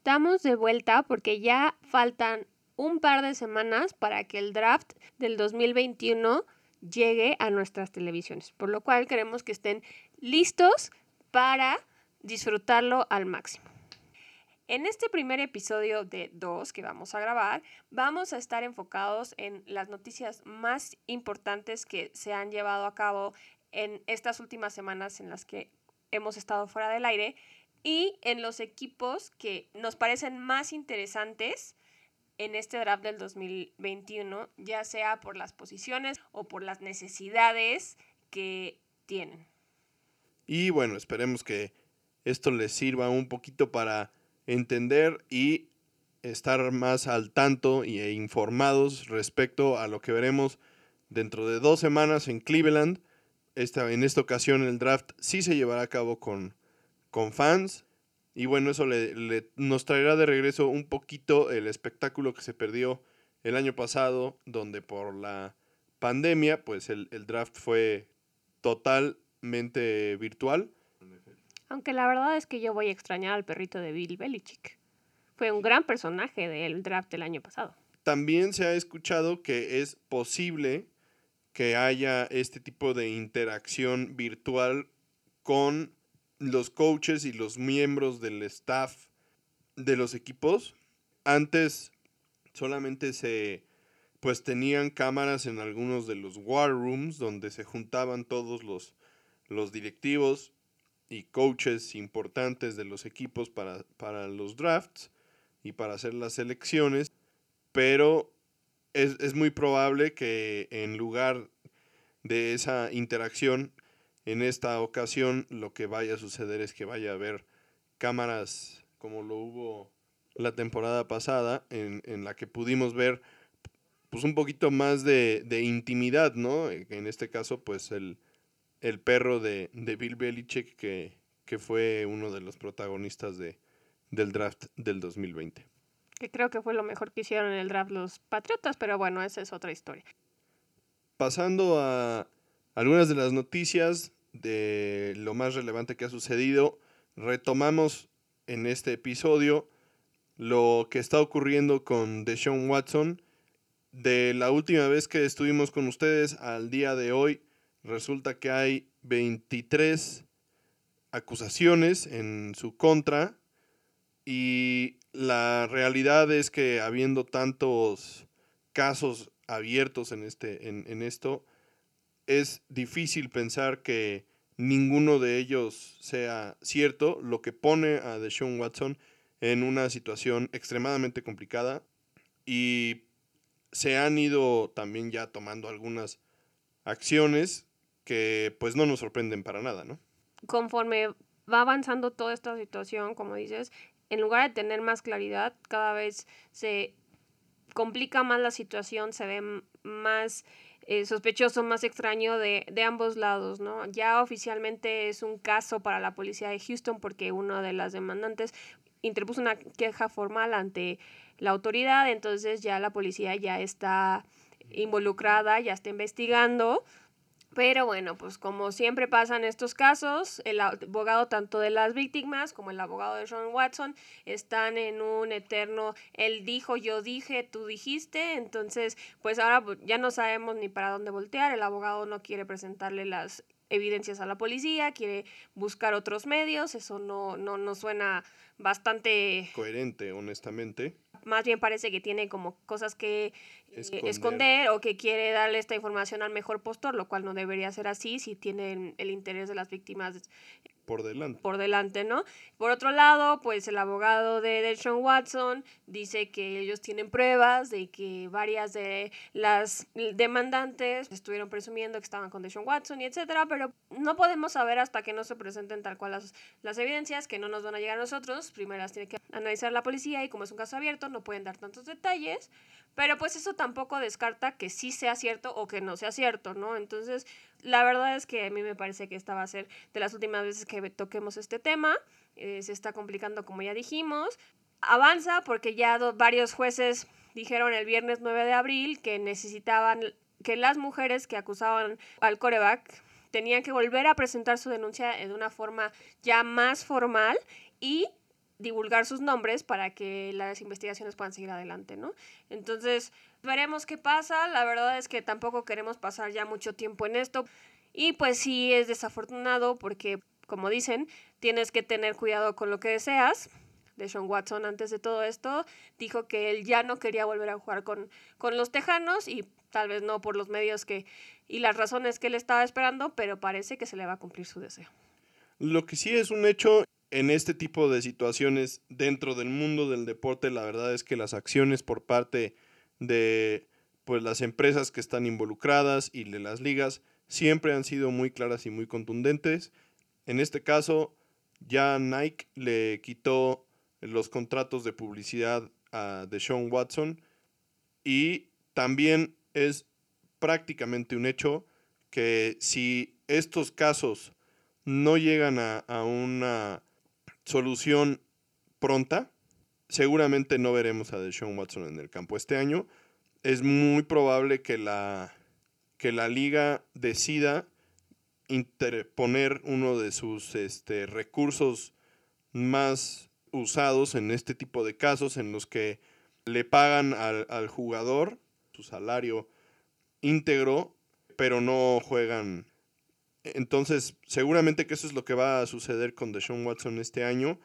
Estamos de vuelta porque ya faltan un par de semanas para que el draft del 2021 llegue a nuestras televisiones, por lo cual queremos que estén listos para disfrutarlo al máximo. En este primer episodio de dos que vamos a grabar, vamos a estar enfocados en las noticias más importantes que se han llevado a cabo en estas últimas semanas en las que hemos estado fuera del aire y en los equipos que nos parecen más interesantes en este draft del 2021, ya sea por las posiciones o por las necesidades que tienen. Y bueno, esperemos que esto les sirva un poquito para entender y estar más al tanto e informados respecto a lo que veremos dentro de dos semanas en Cleveland. Esta, en esta ocasión el draft sí se llevará a cabo con, con fans. Y bueno, eso le, nos traerá de regreso un poquito el espectáculo que se perdió el año pasado, donde por la pandemia, pues el, el draft fue totalmente virtual. Aunque la verdad es que yo voy a extrañar al perrito de Bill Belichick. Fue un gran personaje del draft del año pasado. También se ha escuchado que es posible que haya este tipo de interacción virtual con los coaches y los miembros del staff de los equipos. Antes solamente se pues tenían cámaras en algunos de los war rooms donde se juntaban todos los, los directivos y coaches importantes de los equipos para, para los drafts y para hacer las selecciones, pero es, es muy probable que en lugar de esa interacción en esta ocasión lo que vaya a suceder es que vaya a haber cámaras como lo hubo la temporada pasada, en, en la que pudimos ver pues un poquito más de, de, intimidad, ¿no? En este caso, pues el, el perro de, de Bill Belichick, que, que, fue uno de los protagonistas de, del draft del 2020. Que creo que fue lo mejor que hicieron en el draft los Patriotas, pero bueno, esa es otra historia. Pasando a algunas de las noticias de lo más relevante que ha sucedido. Retomamos en este episodio lo que está ocurriendo con Deshaun Watson. De la última vez que estuvimos con ustedes al día de hoy, resulta que hay 23 acusaciones en su contra y la realidad es que habiendo tantos casos abiertos en, este, en, en esto, es difícil pensar que ninguno de ellos sea cierto, lo que pone a Deshaun Watson en una situación extremadamente complicada y se han ido también ya tomando algunas acciones que pues no nos sorprenden para nada, ¿no? Conforme va avanzando toda esta situación, como dices, en lugar de tener más claridad, cada vez se complica más la situación, se ve más eh, sospechoso más extraño de, de, ambos lados, ¿no? Ya oficialmente es un caso para la policía de Houston porque una de las demandantes interpuso una queja formal ante la autoridad, entonces ya la policía ya está involucrada, ya está investigando pero bueno, pues como siempre pasa en estos casos, el abogado tanto de las víctimas como el abogado de Sean Watson están en un eterno, él dijo, yo dije, tú dijiste, entonces pues ahora pues, ya no sabemos ni para dónde voltear, el abogado no quiere presentarle las evidencias a la policía, quiere buscar otros medios, eso no, no, no suena bastante coherente, honestamente. Más bien parece que tiene como cosas que eh, esconder. o que quiere darle esta información al mejor postor, lo cual no debería ser así si tiene el interés de las víctimas por delante. Por delante, ¿no? Por otro lado, pues el abogado de Deshaun Watson dice que ellos tienen pruebas de que varias de las demandantes estuvieron presumiendo que estaban con Deshaun Watson y etcétera, pero no podemos saber hasta que no se presenten tal cual las, las evidencias, que no nos van a llegar a nosotros. Primero las tiene que analizar la policía y como es un caso abierto, no pueden dar tantos detalles. Pero pues eso tampoco descarta que sí sea cierto o que no sea cierto, ¿no? Entonces, la verdad es que a mí me parece que esta va a ser de las últimas veces que toquemos este tema. Eh, se está complicando, como ya dijimos. Avanza porque ya varios jueces dijeron el viernes 9 de abril que necesitaban que las mujeres que acusaban al coreback tenían que volver a presentar su denuncia de una forma ya más formal y divulgar sus nombres para que las investigaciones puedan seguir adelante, ¿no? Entonces, veremos qué pasa. La verdad es que tampoco queremos pasar ya mucho tiempo en esto. Y pues sí es desafortunado porque, como dicen, tienes que tener cuidado con lo que deseas. De Sean Watson, antes de todo esto, dijo que él ya no quería volver a jugar con, con los Tejanos y tal vez no por los medios que y las razones que él estaba esperando, pero parece que se le va a cumplir su deseo. Lo que sí es un hecho en este tipo de situaciones dentro del mundo del deporte, la verdad es que las acciones por parte de pues las empresas que están involucradas y de las ligas siempre han sido muy claras y muy contundentes. En este caso, ya Nike le quitó los contratos de publicidad a Deshaun Watson y también es prácticamente un hecho que si estos casos no llegan a, una solución pronta, seguramente no veremos a Deshaun Watson en el campo este año. Es muy probable que la, que la liga decida interponer uno de sus este, recursos más usados en este tipo de casos en los que le pagan al, al jugador su salario íntegro, pero no juegan entonces, seguramente que eso es lo que va a suceder con Deshaun Watson este año.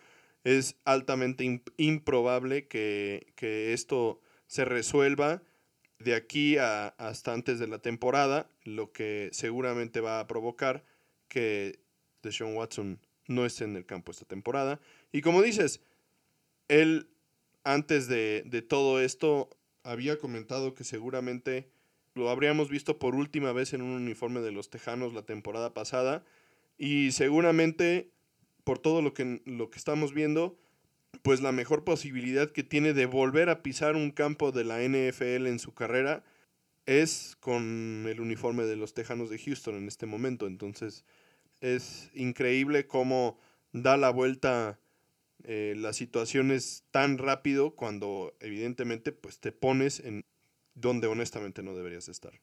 Es altamente improbable que, esto se resuelva de aquí a, hasta antes de la temporada, lo que seguramente va a provocar que Deshaun Watson no esté en el campo esta temporada. Y como dices, él antes de, de todo esto había comentado que seguramente lo habríamos visto por última vez en un uniforme de los Tejanos la temporada pasada. Y seguramente, por todo lo que, lo que estamos viendo, pues la mejor posibilidad que tiene de volver a pisar un campo de la NFL en su carrera es con el uniforme de los Tejanos de Houston en este momento. Entonces es increíble cómo da la vuelta eh, las situaciones tan rápido cuando evidentemente pues te pones en, donde honestamente no deberías estar.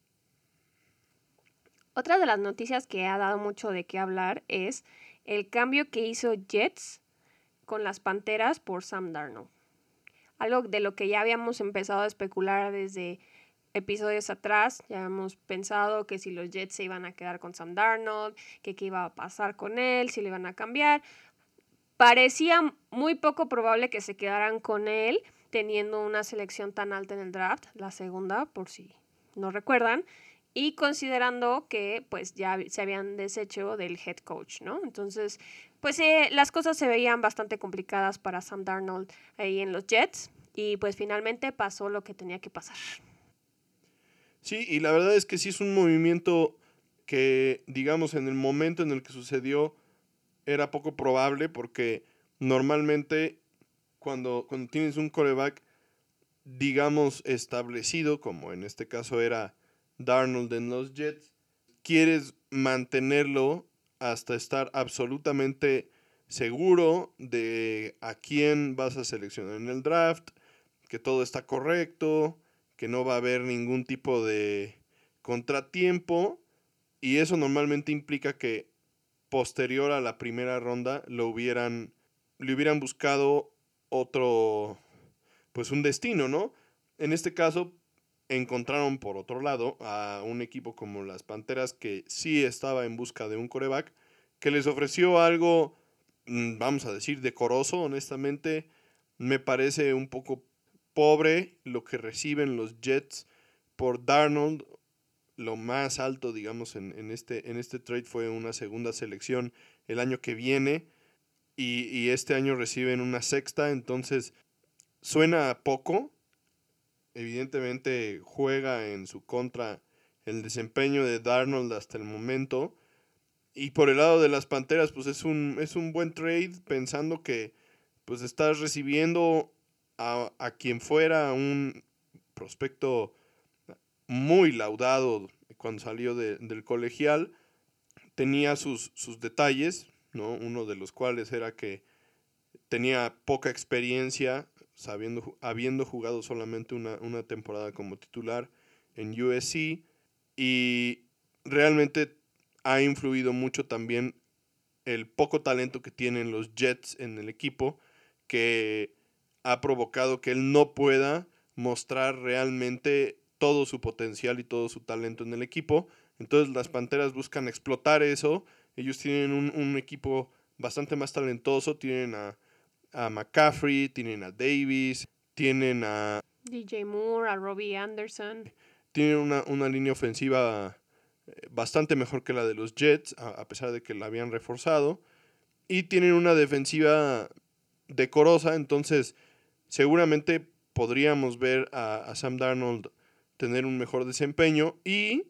Otra de las noticias que ha dado mucho de qué hablar es el cambio que hizo Jets con las Panteras por Sam Darnold. Algo de lo que ya habíamos empezado a especular desde episodios atrás, ya habíamos pensado que si los Jets se iban a quedar con Sam Darnold, que qué iba a pasar con él, si le iban a cambiar. Parecía muy poco probable que se quedaran con él, teniendo una selección tan alta en el draft, la segunda, por si no recuerdan, y considerando que pues ya se habían deshecho del head coach, ¿no? Entonces, pues eh, las cosas se veían bastante complicadas para Sam Darnold ahí en los Jets y pues finalmente pasó lo que tenía que pasar. Sí, y la verdad es que sí es un movimiento que, digamos, en el momento en el que sucedió era poco probable porque normalmente cuando, cuando tienes un coreback, digamos, establecido, como en este caso era Darnold en los Jets, quieres mantenerlo hasta estar absolutamente seguro de a quién vas a seleccionar en el draft, que todo está correcto, que no va a haber ningún tipo de contratiempo y eso normalmente implica que posterior a la primera ronda lo hubieran le hubieran buscado otro, pues un destino, ¿no? En este caso, encontraron por otro lado a un equipo como las Panteras que sí estaba en busca de un coreback, que les ofreció algo, mm, vamos a decir, decoroso, honestamente. Me parece un poco pobre lo que reciben los Jets por Darnold. Lo más alto, digamos, en, en, este, en este trade fue una segunda selección el año que viene y, este año reciben una sexta, entonces suena poco. Evidentemente juega en su contra el desempeño de Darnold hasta el momento. Y por el lado de las Panteras, pues es un, es un buen trade pensando que pues estás recibiendo a, a quien fuera un prospecto muy laudado cuando salió del colegial. Tenía sus, sus detalles, ¿no? Uno de los cuales era que tenía poca experiencia, sabiendo, habiendo jugado solamente una, una temporada como titular en USC y realmente ha influido mucho también el poco talento que tienen los Jets en el equipo, que ha provocado que él no pueda mostrar realmente todo su potencial y todo su talento en el equipo. Entonces las Panteras buscan explotar eso. Ellos tienen un, equipo bastante más talentoso. Tienen a, a, McCaffrey, tienen a Davis, tienen a... DJ Moore, a Robbie Anderson. Tienen una, una línea ofensiva eh, bastante mejor que la de los Jets, a pesar de que la habían reforzado. Y tienen una defensiva decorosa, entonces seguramente podríamos ver a, Sam Darnold tener un mejor desempeño. Y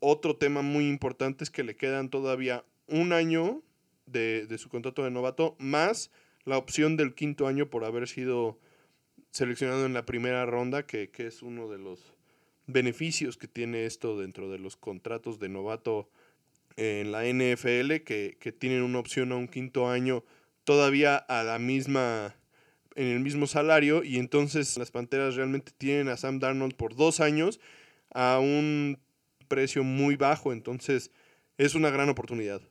otro tema muy importante es que le quedan todavía un año de, su contrato de novato, más la opción del quinto año por haber sido seleccionado en la primera ronda, que, es uno de los beneficios que tiene esto dentro de los contratos de novato en la NFL, que, que tienen una opción a un quinto año todavía a la misma en el mismo salario y entonces las Panteras realmente tienen a Sam Darnold por dos años a un precio muy bajo, entonces es una gran oportunidad.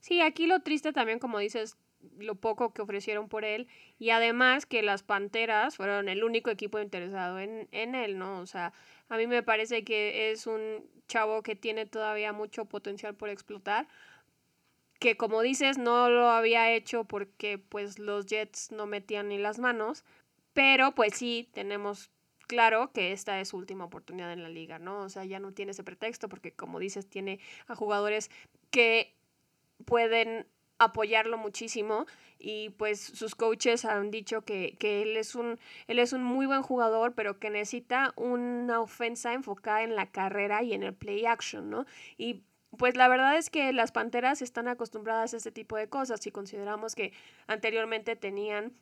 Sí, aquí lo triste también, como dices, lo poco que ofrecieron por él y además que las Panteras fueron el único equipo interesado en, en él, ¿no? O sea, a mí me parece que es un chavo que tiene todavía mucho potencial por explotar que como dices no lo había hecho porque pues los Jets no metían ni las manos, pero pues sí tenemos claro que esta es su última oportunidad en la liga, ¿no? O sea, ya no tiene ese pretexto porque como dices tiene a jugadores que pueden apoyarlo muchísimo y pues sus coaches han dicho que, que, él, es un, él es un muy buen jugador pero que necesita una ofensa enfocada en la carrera y en el play action, ¿no? Y pues la verdad es que las panteras están acostumbradas a este tipo de cosas. Si consideramos que anteriormente tenían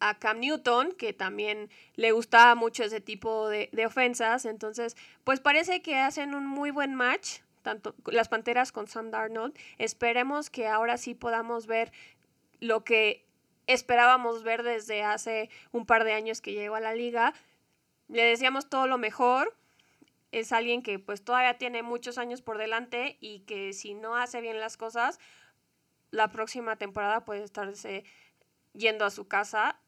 a Cam Newton, que también le gustaba mucho ese tipo de, ofensas. Entonces, pues parece que hacen un muy buen match, tanto las Panteras con Sam Darnold. Esperemos que ahora sí podamos ver lo que esperábamos ver desde hace un par de años que llegó a la liga. Le deseamos todo lo mejor es alguien que pues todavía tiene muchos años por delante y que si no hace bien las cosas, la próxima temporada puede estarse yendo a su casa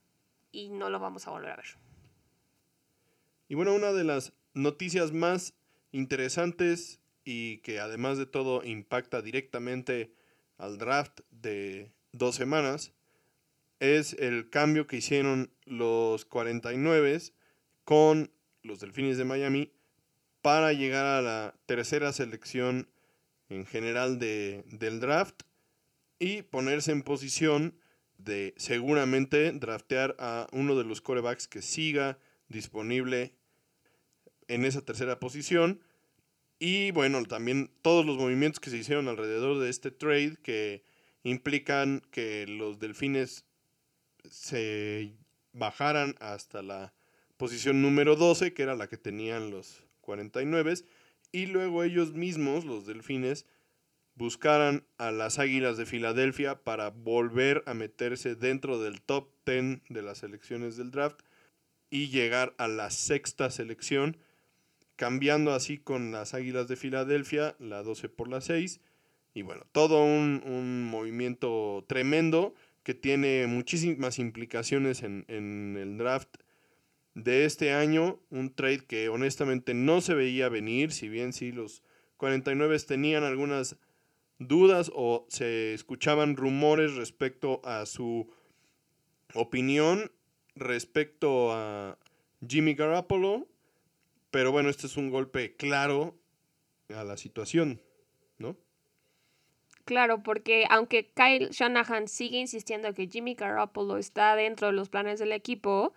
y no lo vamos a volver a ver. Y bueno, una de las noticias más interesantes y que además de todo impacta directamente al draft de dos semanas es el cambio que hicieron los 49 con los Delfines de Miami para llegar a la tercera selección en general de, del draft y ponerse en posición de seguramente draftear a uno de los corebacks que siga disponible en esa tercera posición. Y bueno, también todos los movimientos que se hicieron alrededor de este trade que implican que los delfines se bajaran hasta la posición número 12, que era la que tenían los, 49 y luego ellos mismos, los delfines, buscaran a las Águilas de Filadelfia para volver a meterse dentro del top 10 de las selecciones del draft y llegar a la sexta selección, cambiando así con las Águilas de Filadelfia, la 12 por la 6. Y bueno, todo un, un movimiento tremendo que tiene muchísimas implicaciones en, en el draft de este año, un trade que honestamente no se veía venir, si bien sí los 49 tenían algunas dudas o se escuchaban rumores respecto a su opinión respecto a Jimmy Garoppolo, pero bueno, este es un golpe claro a la situación, ¿no? Claro, porque aunque Kyle Shanahan sigue insistiendo que Jimmy Garoppolo está dentro de los planes del equipo,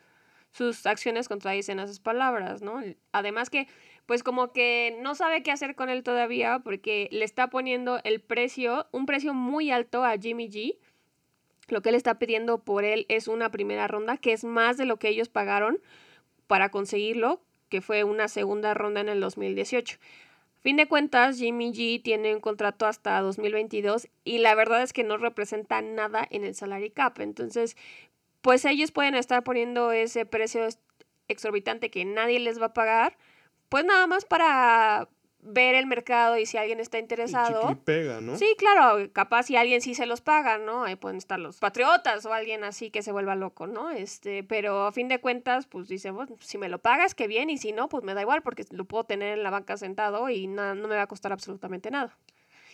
sus acciones contradicen a sus palabras, ¿no? Además que, pues como que no sabe qué hacer con él todavía porque le está poniendo el precio, un precio muy alto a Jimmy G. Lo que él está pidiendo por él es una primera ronda, que es más de lo que ellos pagaron para conseguirlo, que fue una segunda ronda en el 2018. Fin de cuentas, Jimmy G tiene un contrato hasta 2022 y la verdad es que no representa nada en el salary cap. Entonces, pues ellos pueden estar poniendo ese precio exorbitante que nadie les va a pagar, pues nada más para ver el mercado y si alguien está interesado. Y pega, ¿no? Sí, claro, capaz si alguien sí se los paga, ¿no? Ahí pueden estar los patriotas o alguien así que se vuelva loco, ¿no? Este, pero a fin de cuentas, pues dice, bueno, si me lo pagas, qué bien, y si no, pues me da igual porque lo puedo tener en la banca sentado y no me va a costar absolutamente nada.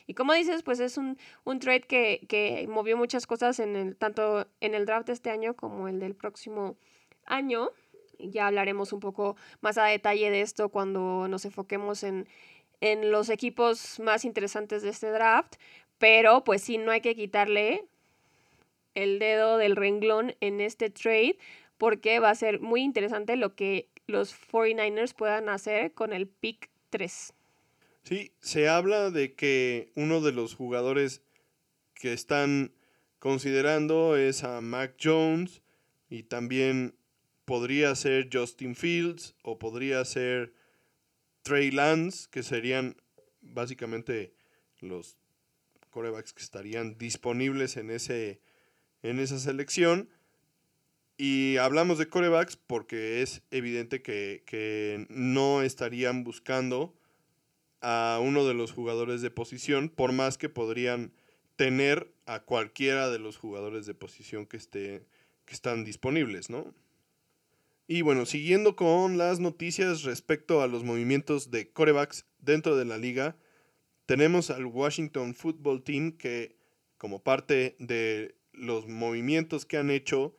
Y como dices, pues es un, un trade que, que movió muchas cosas en el, tanto en el draft de este año como el del próximo año. Ya hablaremos un poco más a detalle de esto cuando nos enfoquemos en, en los equipos más interesantes de este draft, pero pues sí, no hay que quitarle el dedo del renglón en este trade porque va a ser muy interesante lo que los 49ers puedan hacer con el pick 3. Sí, se habla de que uno de los jugadores que están considerando es a Mac Jones y también podría ser Justin Fields o podría ser Trey Lance, que serían básicamente los corebacks que estarían disponibles en, ese, en esa selección. Y hablamos de corebacks porque es evidente que, que, no estarían buscando a uno de los jugadores de posición, por más que podrían tener a cualquiera de los jugadores de posición que, esté, que están disponibles, ¿no? Y bueno, siguiendo con las noticias respecto a los movimientos de corebacks dentro de la liga, tenemos al Washington Football Team que como parte de los movimientos que han hecho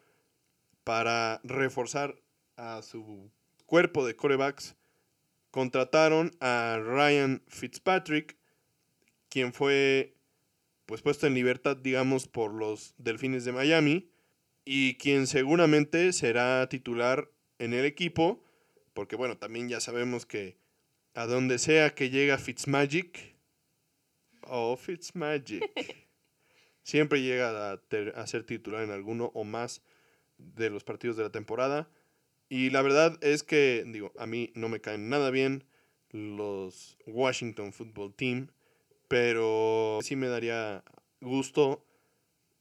para reforzar a su cuerpo de corebacks, contrataron a Ryan Fitzpatrick, quien fue pues puesto en libertad, digamos, por los Delfines de Miami y quien seguramente será titular en el equipo, porque bueno, también ya sabemos que a donde sea que llega Fitzmagic, oh Fitzmagic, siempre llega a, ser titular en alguno o más de los partidos de la temporada. Y la verdad es que, digo, a mí no me caen nada bien los Washington Football Team, pero sí me daría gusto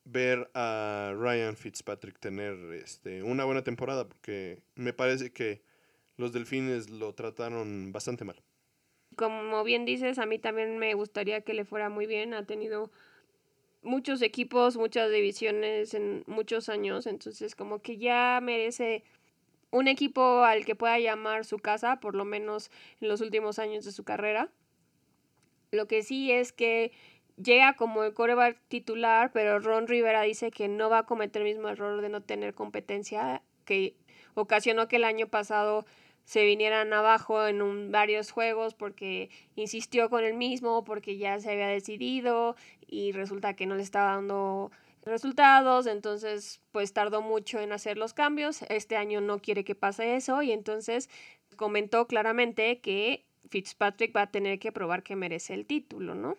ver a Ryan Fitzpatrick tener este, una buena temporada, porque me parece que los delfines lo trataron bastante mal. Como bien dices, a mí también me gustaría que le fuera muy bien. Ha tenido muchos equipos, muchas divisiones en muchos años, entonces como que ya merece un equipo al que pueda llamar su casa, por lo menos en los últimos años de su carrera. Lo que sí es que llega como el coreback titular, pero Ron Rivera dice que no va a cometer el mismo error de no tener competencia que ocasionó que el año pasado se vinieran abajo en un, varios juegos porque insistió con el mismo, porque ya se había decidido y resulta que no le estaba dando resultados, entonces pues tardó mucho en hacer los cambios, este año no quiere que pase eso y entonces comentó claramente que Fitzpatrick va a tener que probar que merece el título, ¿no?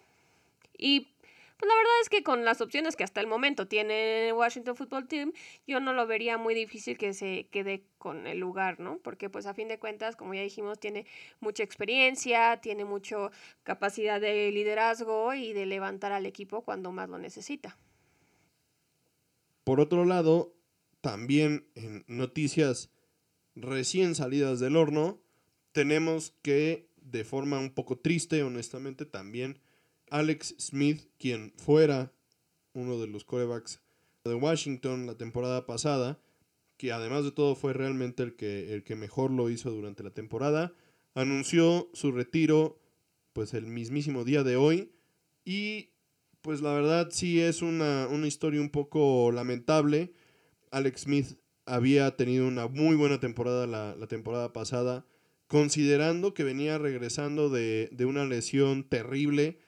Y pues la verdad es que con las opciones que hasta el momento tiene Washington Football Team, yo no lo vería muy difícil que se quede con el lugar, ¿no? Porque pues a fin de cuentas, como ya dijimos, tiene mucha experiencia, tiene mucha capacidad de liderazgo y de levantar al equipo cuando más lo necesita. Por otro lado, también en noticias recién salidas del horno, tenemos que de forma un poco triste, honestamente, también Alex Smith, quien fuera uno de los corebacks de Washington la temporada pasada, que además de todo fue realmente el que, el que mejor lo hizo durante la temporada, anunció su retiro pues el mismísimo día de hoy y pues la verdad sí es una, historia un poco lamentable. Alex Smith había tenido una muy buena temporada la, la temporada pasada, considerando que venía regresando de, de una lesión terrible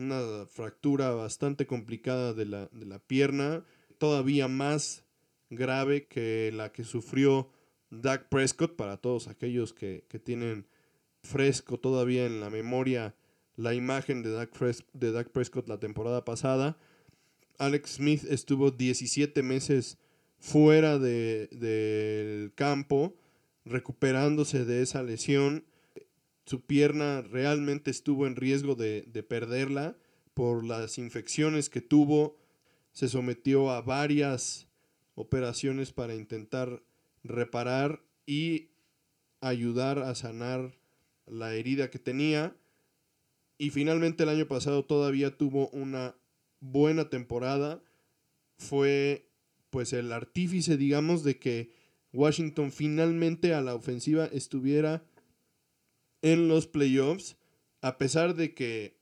una fractura bastante complicada de la, pierna, todavía más grave que la que sufrió Dak Prescott, para todos aquellos que, tienen fresco todavía en la memoria la imagen de Dak, de Prescott la temporada pasada. Alex Smith estuvo 17 meses fuera del campo, recuperándose de esa lesión su pierna realmente estuvo en riesgo de, perderla por las infecciones que tuvo. Se sometió a varias operaciones para intentar reparar y ayudar a sanar la herida que tenía. Y finalmente el año pasado todavía tuvo una buena temporada. Fue pues el artífice, digamos, de que Washington finalmente a la ofensiva estuviera en los playoffs, a pesar de que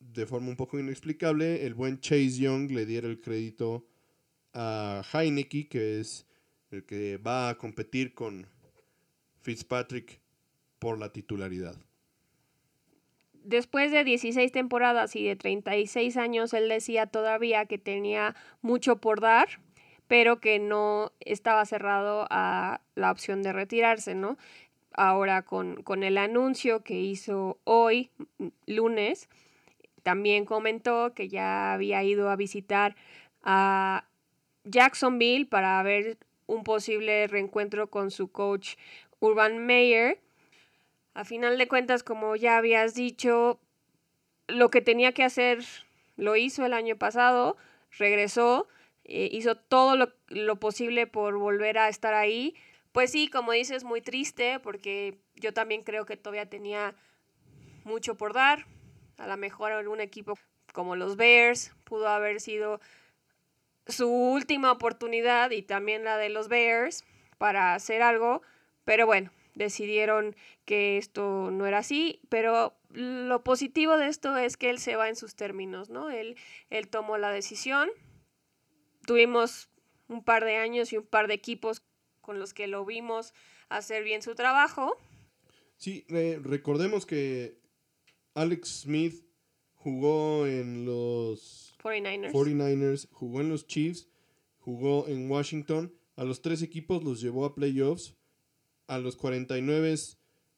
de forma un poco inexplicable el buen Chase Young le diera el crédito a Heineke, que es el que va a competir con Fitzpatrick por la titularidad. Después de 16 temporadas y de 36 años, él decía todavía que tenía mucho por dar, pero que no estaba cerrado a la opción de retirarse, ¿no? Ahora con, con el anuncio que hizo hoy, lunes, también comentó que ya había ido a visitar a Jacksonville para ver un posible reencuentro con su coach Urban Meyer. A final de cuentas, como ya habías dicho, lo que tenía que hacer lo hizo el año pasado, regresó, eh, hizo todo lo, lo posible por volver a estar ahí. Pues sí, como dices, muy triste porque yo también creo que todavía tenía mucho por dar. A lo mejor un equipo como los Bears pudo haber sido su última oportunidad y también la de los Bears para hacer algo, pero bueno, decidieron que esto no era así, pero lo positivo de esto es que él se va en sus términos, ¿no? Él, él tomó la decisión. Tuvimos un par de años y un par de equipos con los que lo vimos hacer bien su trabajo. Sí, eh, recordemos que Alex Smith jugó en los 49ers. jugó en los Chiefs, jugó en Washington. A los tres equipos los llevó a playoffs. A los 49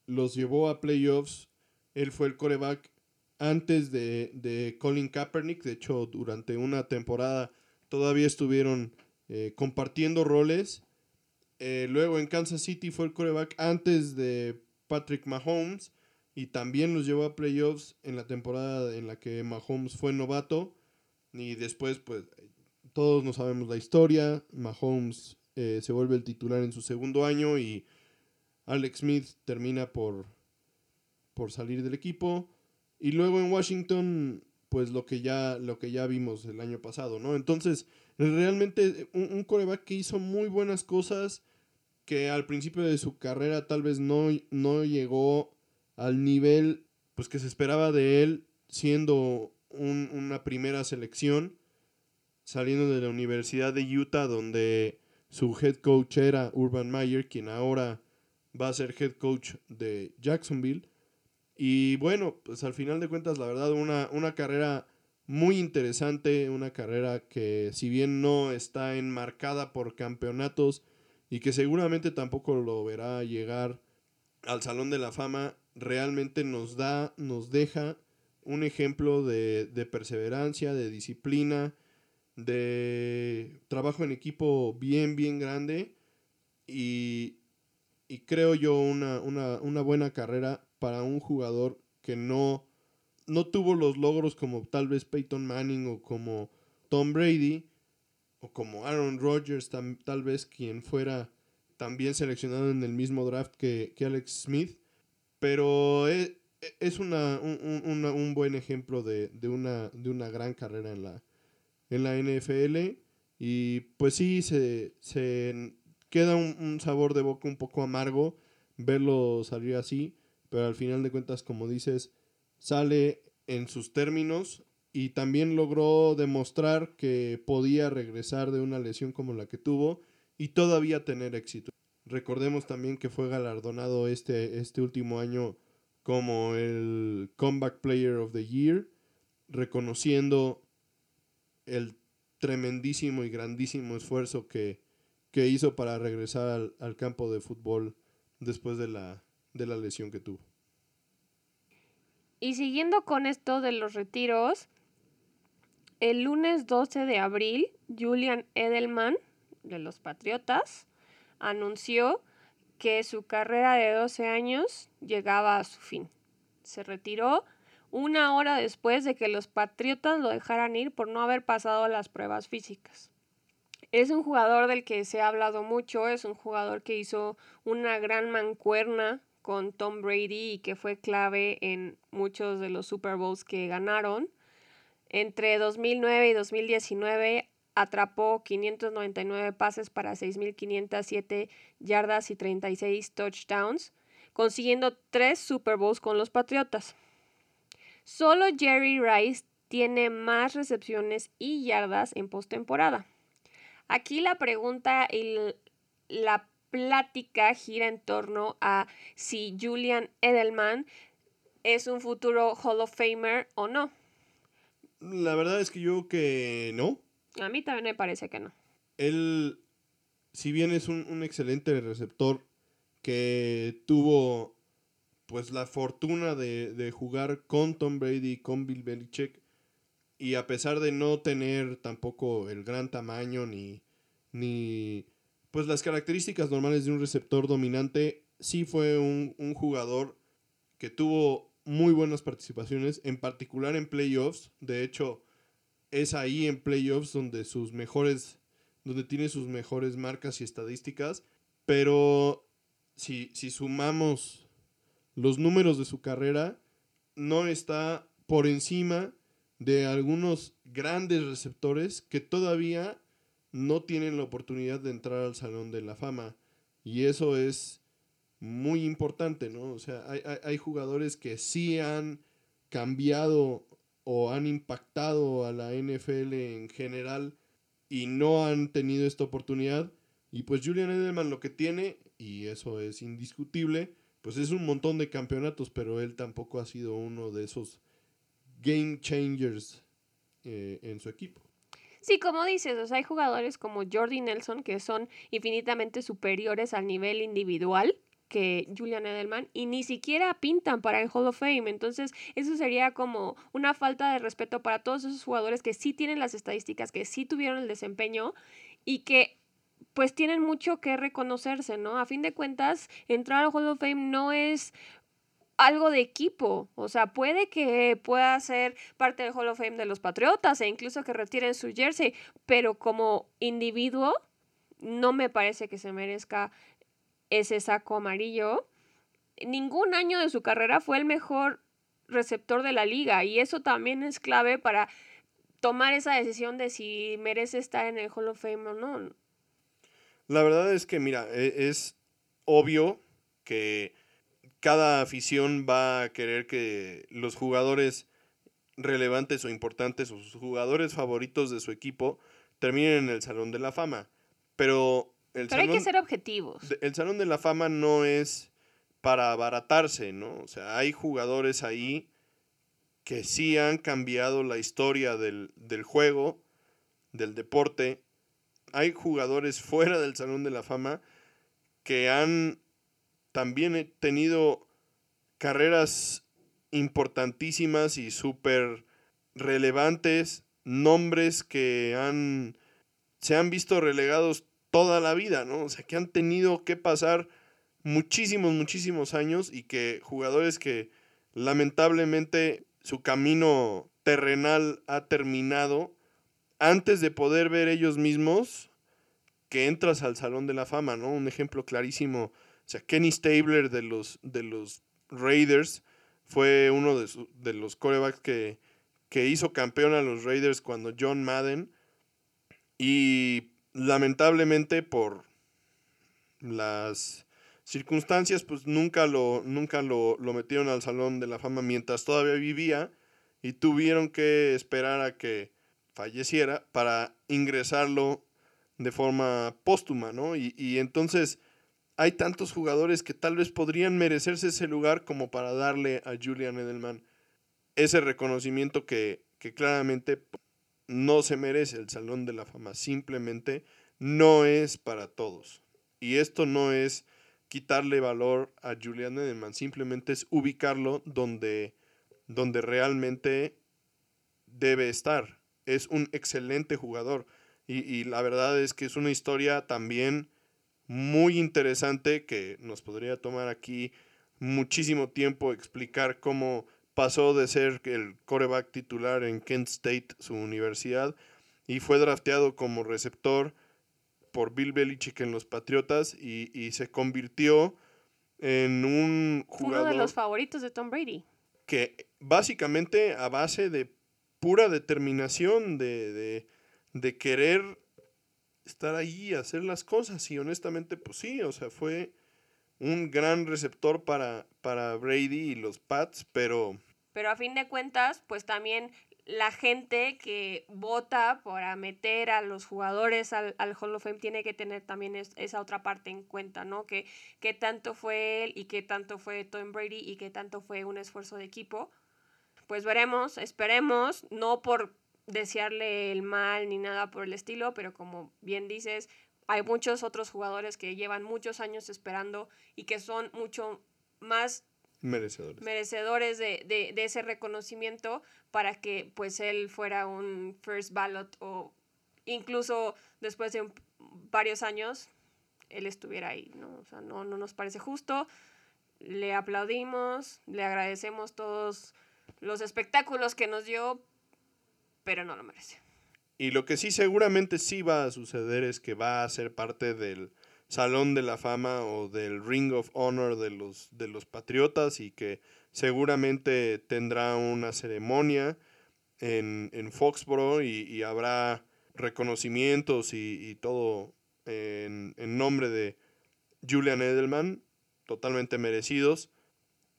los llevó a playoffs. Él fue el coreback antes de, Colin Kaepernick. De hecho, durante una temporada todavía estuvieron eh, compartiendo roles. Eh, luego en Kansas City fue el coreback antes de Patrick Mahomes y también los llevó a playoffs en la temporada en la que Mahomes fue novato. Y después, pues, todos no sabemos la historia. Mahomes eh, se vuelve el titular en su segundo año y Alex Smith termina por, por salir del equipo. Y luego en Washington, pues lo que ya, lo que ya vimos el año pasado, ¿no? Entonces, realmente un, un coreback que hizo muy buenas cosas, que al principio de su carrera tal vez no, no llegó al nivel pues que se esperaba de él siendo una primera selección saliendo de la Universidad de Utah, donde su head coach era Urban Meyer, quien ahora va a ser head coach de Jacksonville. Y bueno, pues al final de cuentas, la verdad, una, una carrera muy interesante, una carrera que si bien no está enmarcada por campeonatos y que seguramente tampoco lo verá llegar al Salón de la Fama, realmente nos da, nos deja un ejemplo de, perseverancia, de disciplina, de trabajo en equipo bien, bien grande y, creo yo una, buena carrera para un jugador que no, no tuvo los logros como tal vez Peyton Manning o como Tom Brady o como Aaron Rodgers, tal vez quien fuera también seleccionado en el mismo draft que, que Alex Smith, pero es, es una, un, buen ejemplo de, una, de una gran carrera en la, en la NFL. Y pues sí, se, se queda un, sabor de boca un poco amargo verlo salir así, pero al final de cuentas, como dices, sale en sus términos y también logró demostrar que podía regresar de una lesión como la que tuvo y todavía tener éxito. Recordemos también que fue galardonado este, este último año como el Comeback Player of the Year, reconociendo el tremendísimo y grandísimo esfuerzo que, hizo para regresar al, campo de fútbol después de la, de la lesión que tuvo. Y siguiendo con esto de los retiros, el lunes 12 de abril, Julian Edelman, de los Patriotas, anunció que su carrera de 12 años llegaba a su fin. Se retiró una hora después de que los Patriotas lo dejaran ir por no haber pasado las pruebas físicas. Es un jugador del que se ha hablado mucho, es un jugador que hizo una gran mancuerna con Tom Brady y que fue clave en muchos de los Super Bowls que ganaron. Entre 2009 y 2019 atrapó 599 pases para 6.507 yardas y 36 touchdowns, consiguiendo tres Super Bowls con los Patriotas. Solo Jerry Rice tiene más recepciones y yardas en postemporada. Aquí la pregunta y la plática gira en torno a si Julian Edelman es un futuro Hall of Famer o no. La verdad es que yo que no. A mí también me parece que no. Él, si bien es un, excelente receptor que tuvo pues la fortuna de, de, jugar con Tom Brady y con Bill Belichick y a pesar de no tener tampoco el gran tamaño ni, ni pues las características normales de un receptor dominante, sí fue un, jugador que tuvo muy buenas participaciones, en particular en playoffs. De hecho, es ahí en playoffs donde sus mejores, donde tiene sus mejores marcas y estadísticas. Pero si, si sumamos los números de su carrera, no está por encima de algunos grandes receptores que todavía no tienen la oportunidad de entrar al Salón de la Fama. Y eso es muy importante, ¿no? O sea, hay, hay jugadores que sí han cambiado o han impactado a la NFL en general y no han tenido esta oportunidad. Y pues Julian Edelman lo que tiene, y eso es indiscutible, pues es un montón de campeonatos, pero él tampoco ha sido uno de esos game changers eh, en su equipo. Sí, como dices, o sea, hay jugadores como Jordi Nelson que son infinitamente superiores al nivel individual que Julian Edelman y ni siquiera pintan para el Hall of Fame. Entonces, eso sería como una falta de respeto para todos esos jugadores que sí tienen las estadísticas, que sí tuvieron el desempeño y que pues tienen mucho que reconocerse, ¿no? A fin de cuentas, entrar al Hall of Fame no es algo de equipo. O sea, puede que pueda ser parte del Hall of Fame de los Patriotas e incluso que retiren su jersey, pero como individuo no me parece que se merezca ese saco amarillo, ningún año de su carrera fue el mejor receptor de la liga y eso también es clave para tomar esa decisión de si merece estar en el Hall of Fame o no. La verdad es que, mira, e, es obvio que cada afición va a querer que los jugadores relevantes o importantes o sus jugadores favoritos de su equipo terminen en el Salón de la Fama. Pero pero hay que ser objetivos. El Salón de la Fama no es para abaratarse, ¿no? O sea, hay jugadores ahí que sí han cambiado la historia del, del juego, del deporte. Hay jugadores fuera del Salón de la Fama que han también tenido carreras importantísimas y súper relevantes, nombres que han, se han visto relegados toda la vida, ¿no? O sea, que han tenido que pasar muchísimos, muchísimos años y que jugadores que lamentablemente su camino terrenal ha terminado antes de poder ver ellos mismos que entras al Salón de la Fama, ¿no? Un ejemplo clarísimo, sea, Kenny Stabler de los, de los Raiders fue uno de, los corebacks que, que hizo campeón a los Raiders cuando John Madden y lamentablemente por las circunstancias, pues nunca lo, nunca lo, lo, metieron al Salón de la Fama mientras todavía vivía y tuvieron que esperar a que falleciera para ingresarlo de forma póstuma, ¿no? Y, y entonces hay tantos jugadores que tal vez podrían merecerse ese lugar como para darle a Julian Edelman ese reconocimiento que, que claramente no se merece el Salón de la Fama, simplemente no es para todos. Y esto no es quitarle valor a Julian Edelman, simplemente es ubicarlo donde, donde realmente debe estar. Es un excelente jugador y, y la verdad es que es una historia también muy interesante que nos podría tomar aquí muchísimo tiempo explicar cómo pasó de ser el coreback titular en Kent State, su universidad, y fue drafteado como receptor por Bill Belichick en los Patriotas y, se convirtió en un jugador. Uno de los favoritos de Tom Brady. Que básicamente a base de pura determinación, de, de, querer estar ahí, hacer las cosas. Y honestamente, pues sí, o sea, fue un gran receptor para, para Brady y los Pats, pero... Pero a fin de cuentas, pues también la gente que vota para meter a los jugadores al, al Hall of Fame tiene que tener también esa otra parte en cuenta, ¿no? Que, qué tanto fue él y qué tanto fue Tom Brady y qué tanto fue un esfuerzo de equipo. Pues veremos, esperemos, no por desearle el mal ni nada por el estilo, pero como bien dices, hay muchos otros jugadores que llevan muchos años esperando y que son mucho más merecedores, merecedores de, de, de, ese reconocimiento para que pues él fuera un first ballot o incluso después de varios años él estuviera ahí, ¿no? O sea, no, no nos parece justo, le aplaudimos, le agradecemos todos los espectáculos que nos dio, pero no lo merece. Y lo que sí seguramente sí va a suceder es que va a ser parte del Salón de la Fama o del Ring of Honor de los, de los Patriotas y que seguramente tendrá una ceremonia en, en Foxboro y, habrá reconocimientos y, todo en, en, nombre de Julian Edelman, totalmente merecidos,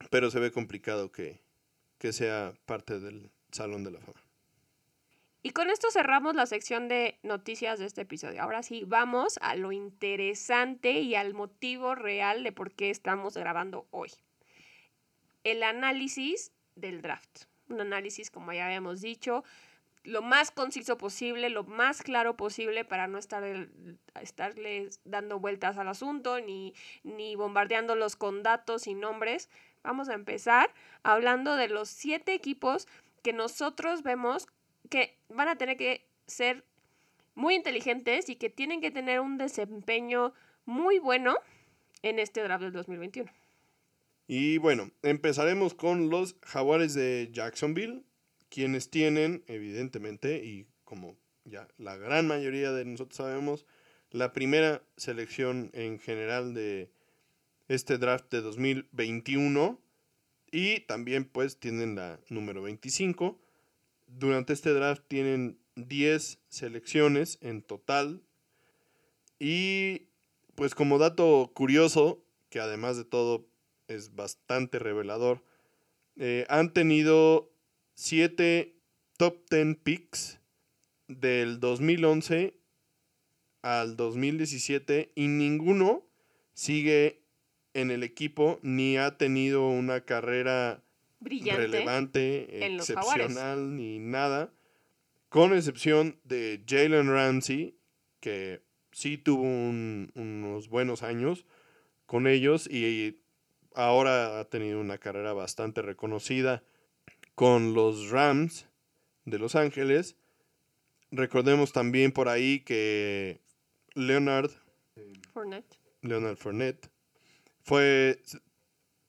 pero se ve complicado que, que sea parte del Salón de la Fama. Y con esto cerramos la sección de noticias de este episodio. Ahora sí, vamos a lo interesante y al motivo real de por qué estamos grabando hoy. El análisis del draft. Un análisis, como ya habíamos dicho, lo más conciso posible, lo más claro posible para no estar estarles dando vueltas al asunto ni, ni bombardeándolos con datos y nombres. Vamos a empezar hablando de los siete equipos que nosotros vemos que van a tener que ser muy inteligentes y que tienen que tener un desempeño muy bueno en este draft del 2021. Y bueno, empezaremos con los jaguares de Jacksonville, quienes tienen, evidentemente, y como ya la gran mayoría de nosotros sabemos, la primera selección en general de este draft de 2021 y también pues tienen la número 25 durante este draft tienen 10 selecciones en total. Y pues como dato curioso, que además de todo es bastante revelador, eh, han tenido 7 top 10 picks del 2011 al 2017 y ninguno sigue en el equipo ni ha tenido una carrera relevante, excepcional ni nada. Con excepción de Jalen Ramsey, que sí tuvo unos buenos años con ellos y ahora ha tenido una carrera bastante reconocida con los Rams de Los Ángeles. Recordemos también por ahí que Leonard Fournette, Leonard Fournette fue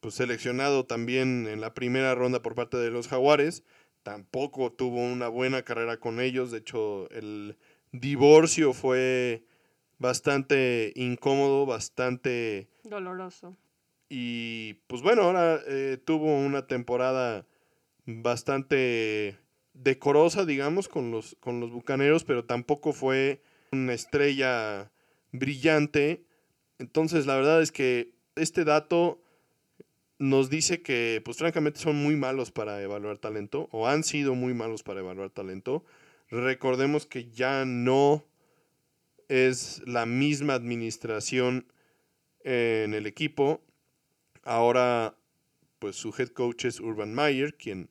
pues, seleccionado también en la primera ronda por parte de los Jaguares. Tampoco tuvo una buena carrera con ellos. De hecho, el divorcio fue bastante incómodo, bastante doloroso. Y pues bueno, ahora eh, tuvo una temporada bastante decorosa, digamos, con los, con los Bucaneros, pero tampoco fue una estrella brillante. Entonces, la verdad es que este dato nos dice que, pues francamente, son muy malos para evaluar talento, o han sido muy malos para evaluar talento. Recordemos que ya no es la misma administración en el equipo. Ahora, pues su head coach es Urban Meyer, quien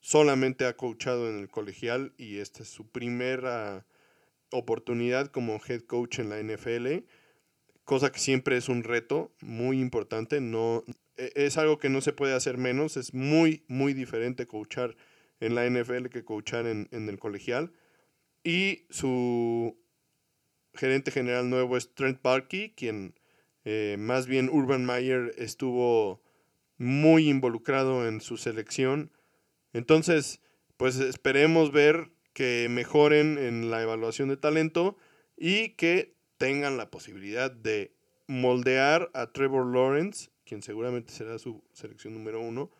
solamente ha coachado en el colegial y esta es su primera oportunidad como head coach en la NFL, cosa que siempre es un reto muy importante. No, es algo que no se puede hacer menos. Es muy, muy diferente coachar en la NFL que coachar en, el colegial. Y su gerente general nuevo es Trent Barkey, quien eh, más bien Urban Meyer estuvo muy involucrado en su selección. Entonces, pues esperemos ver que mejoren en la evaluación de talento y que tengan la posibilidad de moldear a Trevor Lawrence quien seguramente será su selección número uno,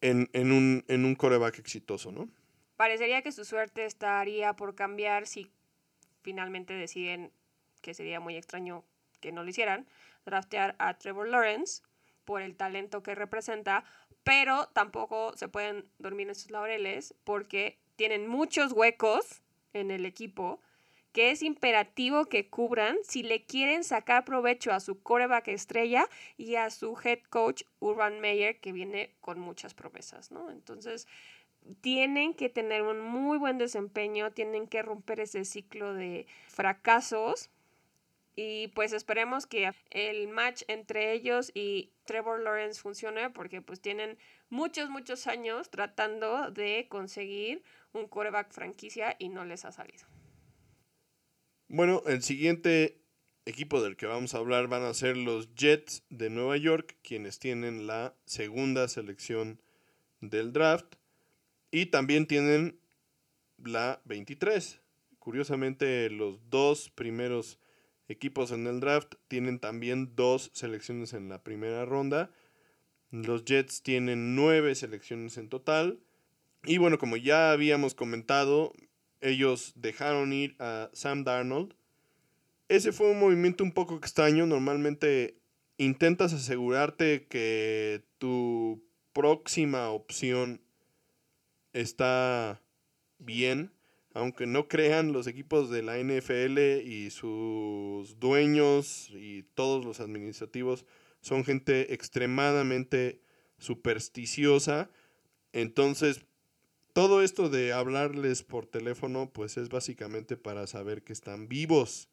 en, en, un, en un coreback exitoso, ¿no? Parecería que su suerte estaría por cambiar si finalmente deciden, que sería muy extraño que no lo hicieran, draftear a Trevor Lawrence por el talento que representa, pero tampoco se pueden dormir en sus laureles porque tienen muchos huecos en el equipo que es imperativo que cubran si le quieren sacar provecho a su coreback estrella y a su head coach Urban Meyer, que viene con muchas promesas, ¿no? Entonces, tienen que tener un muy buen desempeño, tienen que romper ese ciclo de fracasos y pues esperemos que el match entre ellos y Trevor Lawrence funcione porque pues tienen muchos, muchos años tratando de conseguir un coreback franquicia y no les ha salido. Bueno, el siguiente equipo del que vamos a hablar van a ser los Jets de Nueva York, quienes tienen la segunda selección del draft y también tienen la 23. Curiosamente, los dos primeros equipos en el draft tienen también dos selecciones en la primera ronda. Los Jets tienen nueve selecciones en total. Y bueno, como ya habíamos comentado, ellos dejaron ir a Sam Darnold. Ese fue un movimiento un poco extraño. Normalmente intentas asegurarte que tu próxima opción está bien aunque no crean los equipos de la NFL y sus dueños y todos los administrativos son gente extremadamente supersticiosa. Entonces, todo esto de hablarles por teléfono, pues es básicamente para saber que están vivos.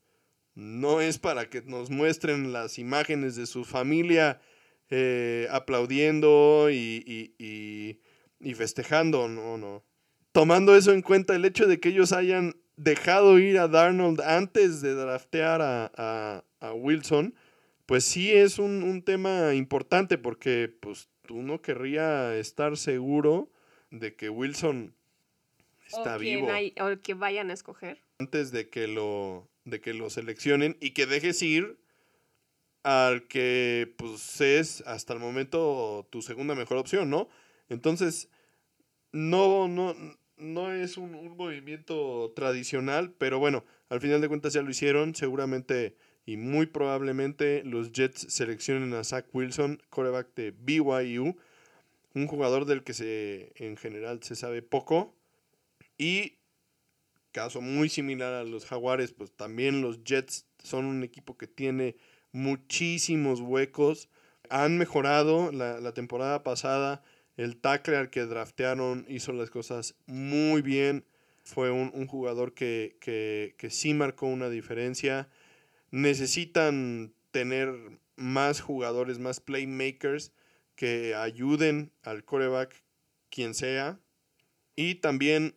No es para que nos muestren las imágenes de su familia eh, aplaudiendo y, y, y festejando. No, no tomando eso en cuenta, el hecho de que ellos hayan dejado ir a Darnold antes de draftear a, Wilson, pues sí es un, tema importante porque pues tú no querría estar seguro de que Wilson está vivo. o que vayan a escoger. Antes de que lo, de que lo seleccionen y que dejes ir al que pues es hasta el momento tu segunda mejor opción, ¿no? Entonces, no, no, no es un, movimiento tradicional, pero bueno, al final de cuentas ya lo hicieron. Seguramente y muy probablemente los Jets seleccionen a Zach Wilson, coreback de BYU, un jugador del que se, en general se sabe poco. Y caso muy similar a los Jaguares, pues también los Jets son un equipo que tiene muchísimos huecos. Han mejorado la, la temporada pasada el tackle al que draftearon hizo las cosas muy bien. Fue un, jugador que, que, sí marcó una diferencia. Necesitan tener más jugadores, más playmakers que ayuden al coreback, quien sea. Y también,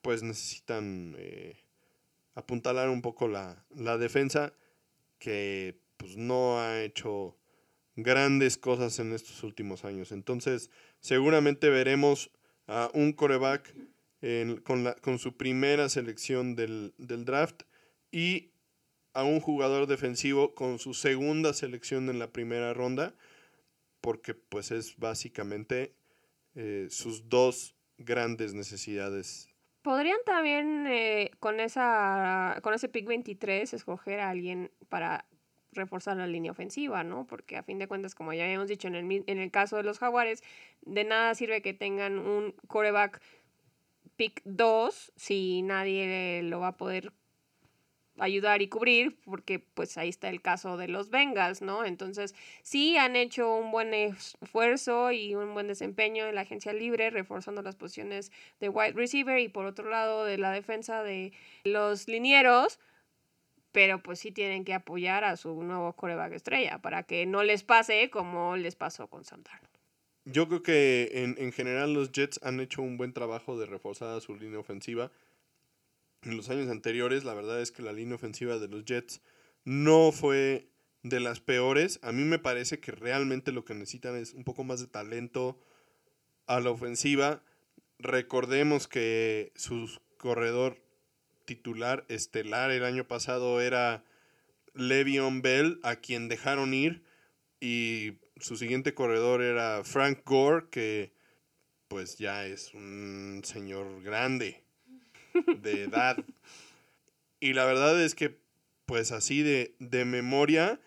pues necesitan eh, apuntalar un poco la, la defensa, que pues no ha hecho grandes cosas en estos últimos años. Entonces, seguramente veremos a un coreback con, la, con, su primera selección del, draft y a un jugador defensivo con su segunda selección en la primera ronda, porque pues es básicamente eh, sus dos grandes necesidades. Podrían también eh, con, esa, con ese pick 23 escoger a alguien para reforzar la línea ofensiva, ¿no? Porque a fin de cuentas, como ya habíamos dicho en el, en el caso de los Jaguares, de nada sirve que tengan un coreback pick 2 si nadie lo va a poder ayudar y cubrir, porque pues ahí está el caso de los Bengals, ¿no? Entonces, sí han hecho un buen esfuerzo y un buen desempeño en la agencia libre, reforzando las posiciones de wide receiver y por otro lado de la defensa de los linieros, pero pues sí tienen que apoyar a su nuevo coreback estrella para que no les pase como les pasó con Sam Yo creo que en, general los Jets han hecho un buen trabajo de reforzar su línea ofensiva. En los años anteriores, la verdad es que la línea ofensiva de los Jets no fue de las peores. A mí me parece que realmente lo que necesitan es un poco más de talento a la ofensiva. Recordemos que su corredor titular estelar el año pasado era Le'Veon Bell, a quien dejaron ir y su siguiente corredor era Frank Gore, que pues ya es un señor grande de edad. y la verdad es que pues así de, de memoria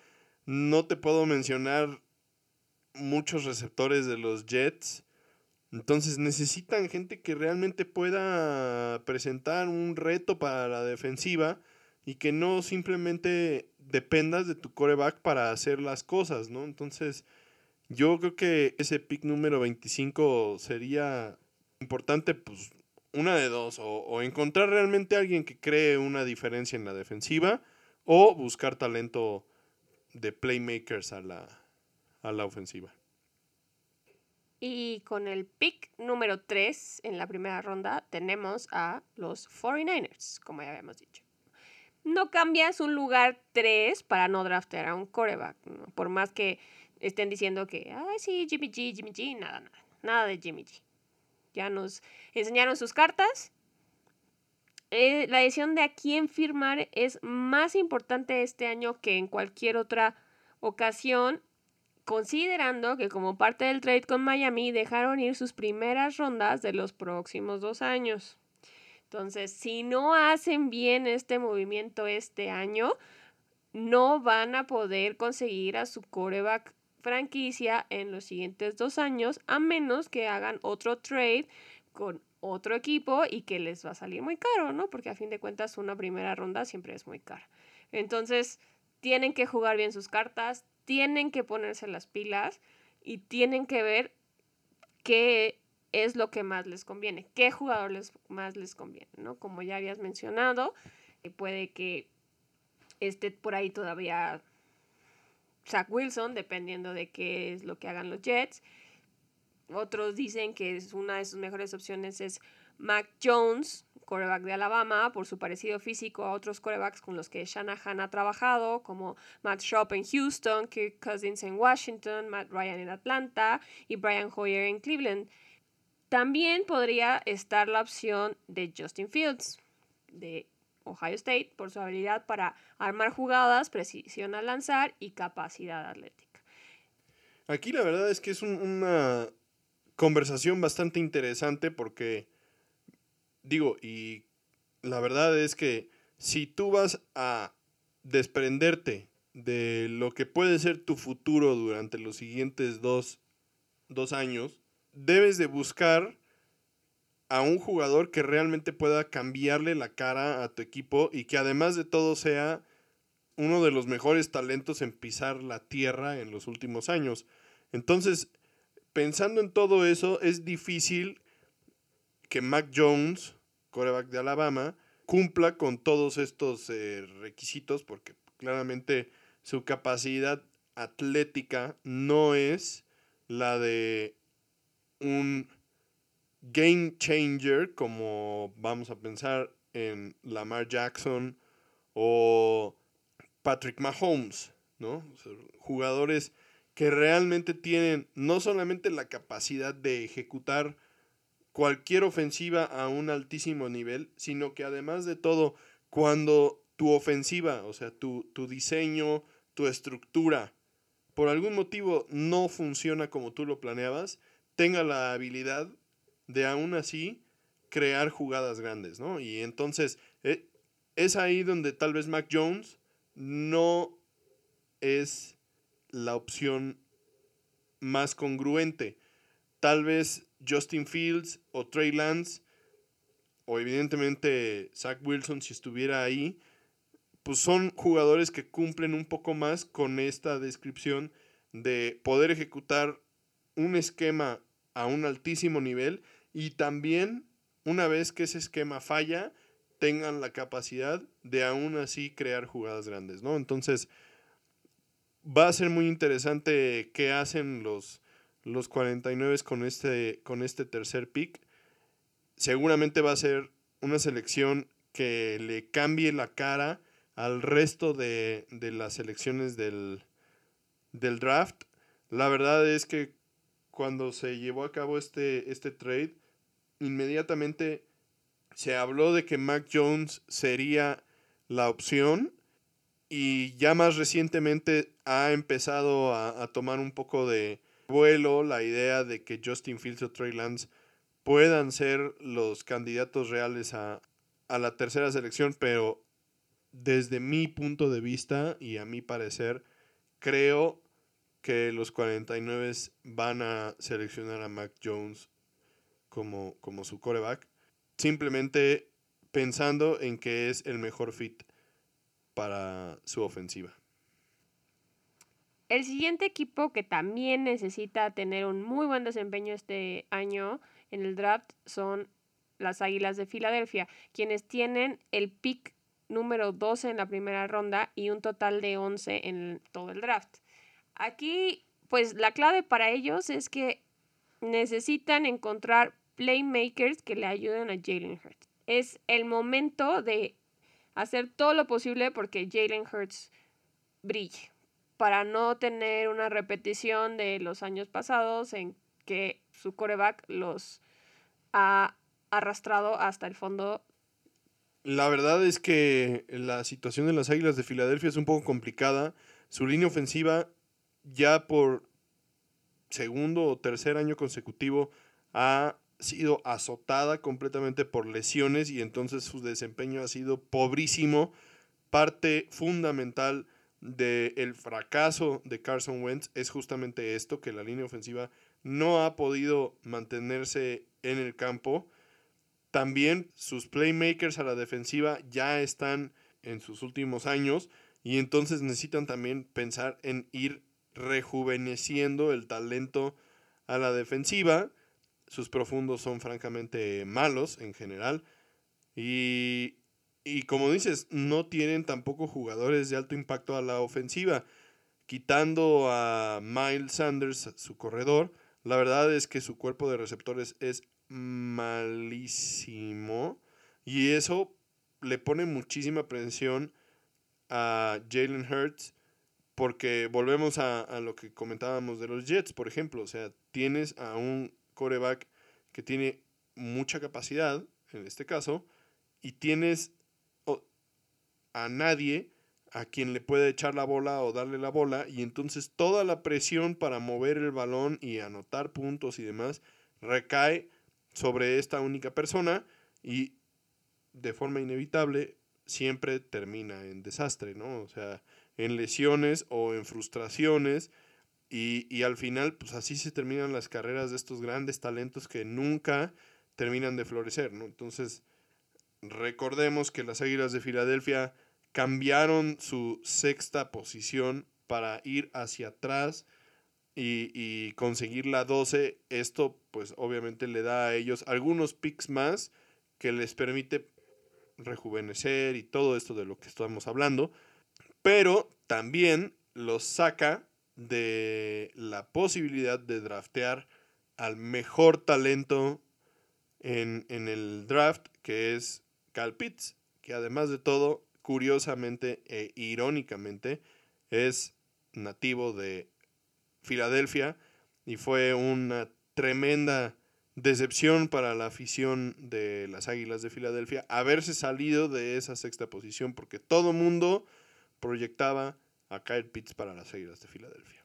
no te puedo mencionar muchos receptores de los Jets. Entonces necesitan gente que realmente pueda presentar un reto para la defensiva y que no simplemente dependas de tu coreback para hacer las cosas, ¿no? Entonces, yo creo que ese pick número 25 sería importante, pues, una de dos, o, encontrar realmente a alguien que cree una diferencia en la defensiva, o buscar talento de playmakers a la, a la ofensiva. Y con el pick número 3 en la primera ronda tenemos a los 49ers, como ya habíamos dicho no cambias un lugar 3 para no draftear a un coreback. Por más que estén diciendo que, ay, sí, Jimmy G, Jimmy G, nada, nada, nada de Jimmy G. Ya nos enseñaron sus cartas. Eh, la decisión de a quién firmar es más importante este año que en cualquier otra ocasión, considerando que como parte del trade con Miami dejaron ir sus primeras rondas de los próximos dos años. Entonces, si no hacen bien este movimiento este año, no van a poder conseguir a su coreback franquicia en los siguientes dos años, a menos que hagan otro trade con otro equipo y que les va a salir muy caro, ¿no? Porque a fin de cuentas una primera ronda siempre es muy cara. Entonces, tienen que jugar bien sus cartas, tienen que ponerse las pilas y tienen que ver qué es lo que más les conviene, qué jugador les, más les conviene, ¿no? Como ya habías mencionado, eh, puede que esté por ahí todavía Zach Wilson, dependiendo de qué es lo que hagan los Jets. Otros dicen que es una de sus mejores opciones es Mac Jones, coreback de Alabama, por su parecido físico a otros corebacks con los que Shanahan ha trabajado, como Matt Schaub en Houston, Kirk Cousins en Washington, Matt Ryan en Atlanta y Brian Hoyer en Cleveland. También podría estar la opción de Justin Fields de Ohio State por su habilidad para armar jugadas, precisión al lanzar y capacidad atlética. Aquí la verdad es que es una conversación bastante interesante porque, digo, y la verdad es que si tú vas a desprenderte de lo que puede ser tu futuro durante los siguientes dos, dos años, debes de buscar a un jugador que realmente pueda cambiarle la cara a tu equipo y que además de todo sea uno de los mejores talentos en pisar la tierra en los últimos años. Entonces, pensando en todo eso, es difícil que Mac Jones, coreback de Alabama, cumpla con todos estos eh, requisitos porque claramente su capacidad atlética no es la de un game changer, como vamos a pensar en Lamar Jackson o Patrick Mahomes, ¿no? jugadores que realmente tienen no solamente la capacidad de ejecutar cualquier ofensiva a un altísimo nivel, sino que además de todo, cuando tu ofensiva, o sea, tu, tu diseño, tu estructura, por algún motivo no funciona como tú lo planeabas, tenga la habilidad de aún así crear jugadas grandes, ¿no? Y entonces eh, es ahí donde tal vez Mac Jones no es la opción más congruente. Tal vez Justin Fields o Trey Lance o evidentemente Zach Wilson si estuviera ahí, pues son jugadores que cumplen un poco más con esta descripción de poder ejecutar un esquema a un altísimo nivel y también una vez que ese esquema falla, tengan la capacidad de aún así crear jugadas grandes, ¿no? Entonces, va a ser muy interesante qué hacen los, los 49 con este, con este tercer pick. Seguramente va a ser una selección que le cambie la cara al resto de, de las selecciones del, del draft. La verdad es que cuando se llevó a cabo este, este trade, inmediatamente se habló de que Mac Jones sería la opción Y ya más recientemente ha empezado a, a tomar un poco de vuelo la idea de que Justin Fields o Trey Lance puedan ser los candidatos reales a, a la tercera selección, pero desde mi punto de vista y a mi parecer, creo que los 49 van a seleccionar a Mac Jones como, como su coreback, simplemente pensando en que es el mejor fit para su ofensiva. El siguiente equipo que también necesita tener un muy buen desempeño este año en el draft son las Águilas de Filadelfia, quienes tienen el pick número 12 en la primera ronda y un total de 11 en todo el draft. Aquí, pues la clave para ellos es que necesitan encontrar playmakers que le ayuden a Jalen Hurts. Es el momento de hacer todo lo posible porque Jalen Hurts brille, para no tener una repetición de los años pasados en que su coreback los ha arrastrado hasta el fondo. La verdad es que la situación de las Águilas de Filadelfia es un poco complicada. Su línea ofensiva ya por segundo o tercer año consecutivo ha sido azotada completamente por lesiones y entonces su desempeño ha sido pobrísimo. Parte fundamental del fracaso de Carson Wentz es justamente esto, que la línea ofensiva no ha podido mantenerse en el campo. También sus playmakers a la defensiva ya están en sus últimos años y entonces necesitan también pensar en ir rejuveneciendo el talento a la defensiva. Sus profundos son francamente malos en general. Y, y como dices, no tienen tampoco jugadores de alto impacto a la ofensiva. Quitando a Miles Sanders, su corredor, la verdad es que su cuerpo de receptores es malísimo. Y eso le pone muchísima presión a Jalen Hurts porque volvemos a, a, lo que comentábamos de los Jets, por ejemplo. O sea, tienes a un coreback que tiene mucha capacidad, en este caso, y tienes a nadie a quien le pueda echar la bola o darle la bola, y entonces toda la presión para mover el balón y anotar puntos y demás recae sobre esta única persona y de forma inevitable siempre termina en desastre, ¿no? O sea, en lesiones o en frustraciones. Y, y, al final, pues así se terminan las carreras de estos grandes talentos que nunca terminan de florecer, ¿no? Entonces, recordemos que las Águilas de Filadelfia cambiaron su sexta posición para ir hacia atrás y, y conseguir la 12. Esto, pues obviamente le da a ellos algunos picks más que les permite rejuvenecer y todo esto de lo que estamos hablando pero también los saca de la posibilidad de draftear al mejor talento en, el draft, que es Cal Pitts, que además de todo, curiosamente e irónicamente, es nativo de Filadelfia y fue una tremenda decepción para la afición de las Águilas de Filadelfia haberse salido de esa sexta posición porque todo mundo proyectaba a Kyle Pitts para las Águilas de Filadelfia.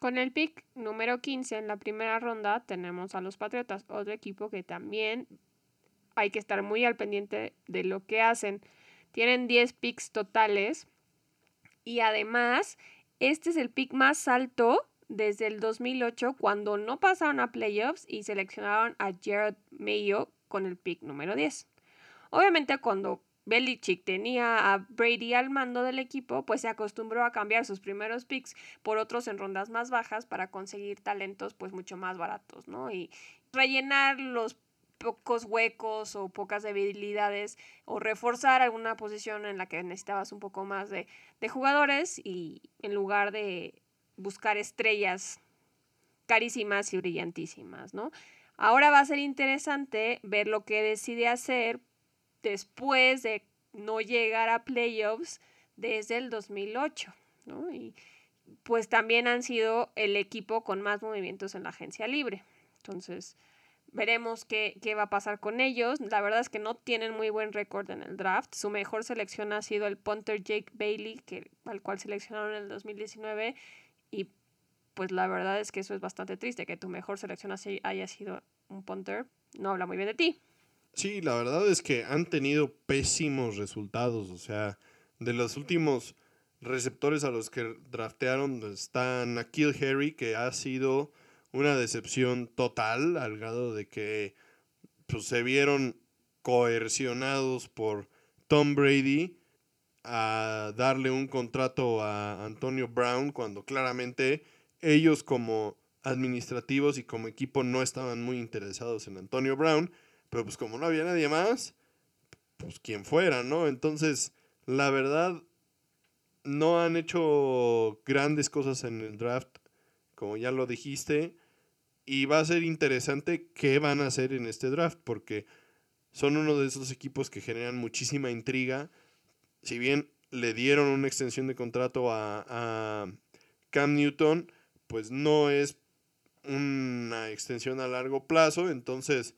Con el pick número 15 en la primera ronda tenemos a los Patriotas, otro equipo que también hay que estar muy al pendiente de lo que hacen. Tienen 10 picks totales y además este es el pick más alto desde el 2008 cuando no pasaron a playoffs y seleccionaron a Jared Mayo con el pick número 10. Obviamente cuando Belichick tenía a Brady al mando del equipo, pues se acostumbró a cambiar sus primeros picks por otros en rondas más bajas para conseguir talentos pues mucho más baratos, ¿no? Y rellenar los pocos huecos o pocas debilidades o reforzar alguna posición en la que necesitabas un poco más de, de jugadores y en lugar de buscar estrellas carísimas y brillantísimas, ¿no? Ahora va a ser interesante ver lo que decide hacer después de no llegar a playoffs desde el 2008, ¿no? Y pues también han sido el equipo con más movimientos en la agencia libre. Entonces, Veremos qué, qué, va a pasar con ellos. La verdad es que no tienen muy buen récord en el draft. Su mejor selección ha sido el punter Jake Bailey, que, al cual seleccionaron en el 2019. Y pues la verdad es que eso es bastante triste, que tu mejor selección haya sido un punter. No habla muy bien de ti. Sí, la verdad es que han tenido pésimos resultados. O sea, de los últimos receptores a los que draftearon está Nakil Harry, que ha sido una decepción total al grado de que pues, se vieron coercionados por Tom Brady a darle un contrato a Antonio Brown cuando claramente ellos como administrativos y como equipo no estaban muy interesados en Antonio Brown, pero pues como no había nadie más, pues quien fuera, ¿no? Entonces, la verdad, no han hecho grandes cosas en el draft, como ya lo dijiste. Y va a ser interesante qué van a hacer en este draft, porque son uno de esos equipos que generan muchísima intriga. Si bien le dieron una extensión de contrato a, Cam Newton, pues no es una extensión a largo plazo, entonces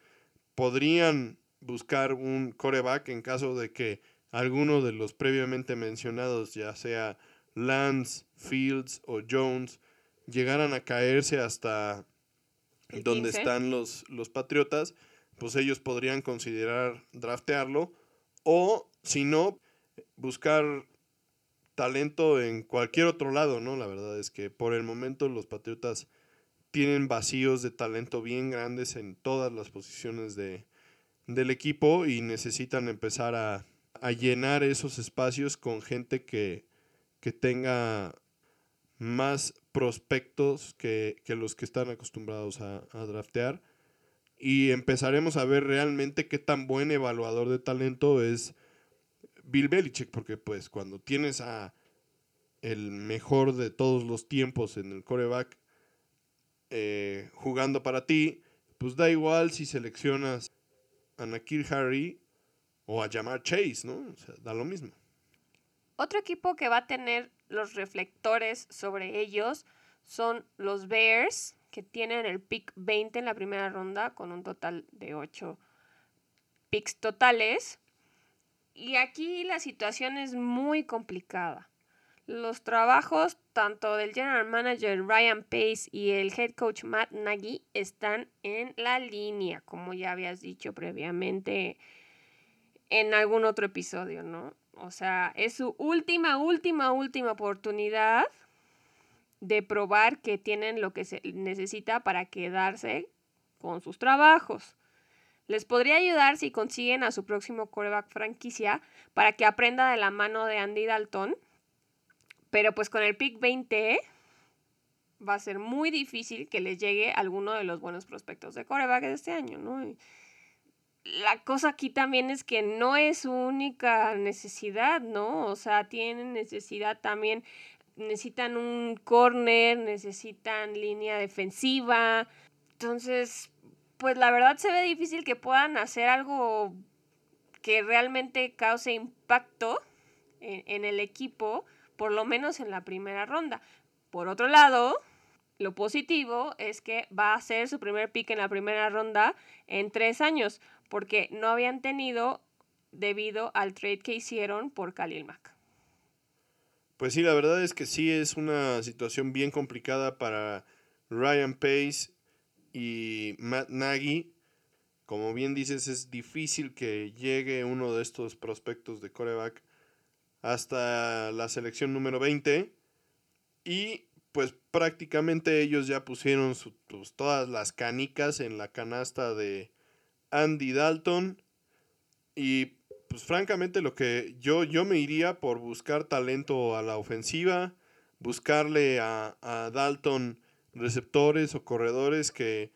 podrían buscar un coreback en caso de que alguno de los previamente mencionados, ya sea Lance, Fields o Jones, llegaran a caerse hasta donde están los, los Patriotas, pues ellos podrían considerar draftearlo o si no, buscar talento en cualquier otro lado, ¿no? La verdad es que por el momento los Patriotas tienen vacíos de talento bien grandes en todas las posiciones de, del equipo y necesitan empezar a, a llenar esos espacios con gente que, que tenga más prospectos que, los que están acostumbrados a, draftear. Y empezaremos a ver realmente qué tan buen evaluador de talento es Bill Belichick, porque pues cuando tienes a el mejor de todos los tiempos en el coreback eh, jugando para ti, pues da igual si seleccionas a Nakir Harry o a llamar Chase, ¿no? O sea, da lo mismo. Otro equipo que va a tener los reflectores sobre ellos son los Bears, que tienen el pick 20 en la primera ronda con un total de 8 picks totales. Y aquí la situación es muy complicada. Los trabajos tanto del general manager Ryan Pace y el head coach Matt Nagy están en la línea, como ya habías dicho previamente en algún otro episodio, ¿no? O sea, es su última, última, última oportunidad de probar que tienen lo que se necesita para quedarse con sus trabajos. Les podría ayudar si consiguen a su próximo coreback franquicia para que aprenda de la mano de Andy Dalton. Pero pues con el pick 20 va a ser muy difícil que les llegue alguno de los buenos prospectos de coreback de este año, ¿no? la cosa aquí también es que no es su única necesidad, ¿no? O sea, tienen necesidad también, necesitan un corner, necesitan línea defensiva. Entonces, pues la verdad se ve difícil que puedan hacer algo que realmente cause impacto en, en el equipo, por lo menos en la primera ronda. Por otro lado, lo positivo es que va a ser su primer pick en la primera ronda en tres años porque no habían tenido debido al trade que hicieron por Khalil Mack. Pues sí, la verdad es que sí es una situación bien complicada para Ryan Pace y Matt Nagy. Como bien dices, es difícil que llegue uno de estos prospectos de coreback hasta la selección número 20. Y pues prácticamente ellos ya pusieron pues, todas las canicas en la canasta de, Andy Dalton. Y pues francamente lo que yo, yo me iría por buscar talento a la ofensiva, buscarle a, Dalton receptores o corredores que,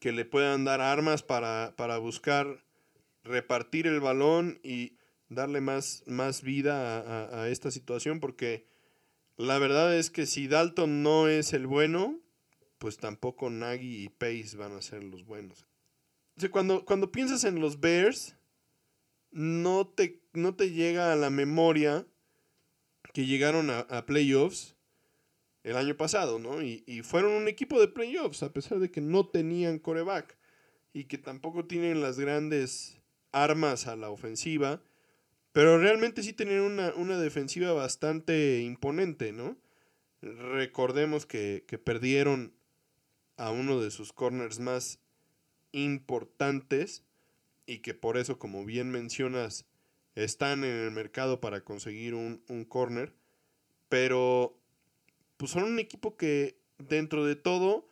que le puedan dar armas para, buscar repartir el balón y darle más, más vida a, a, esta situación porque la verdad es que si Dalton no es el bueno, pues tampoco Nagy y Pace van a ser los buenos cuando, cuando piensas en los Bears, no te, no te llega a la memoria que llegaron a, playoffs el año pasado, ¿no? Y, y fueron un equipo de playoffs, a pesar de que no tenían coreback y que tampoco tienen las grandes armas a la ofensiva, pero realmente sí tenían una, una defensiva bastante imponente, ¿no? Recordemos que, que perdieron a uno de sus corners más importantes y que por eso, como bien mencionas, están en el mercado para conseguir un, un corner, pero pues son un equipo que dentro de todo,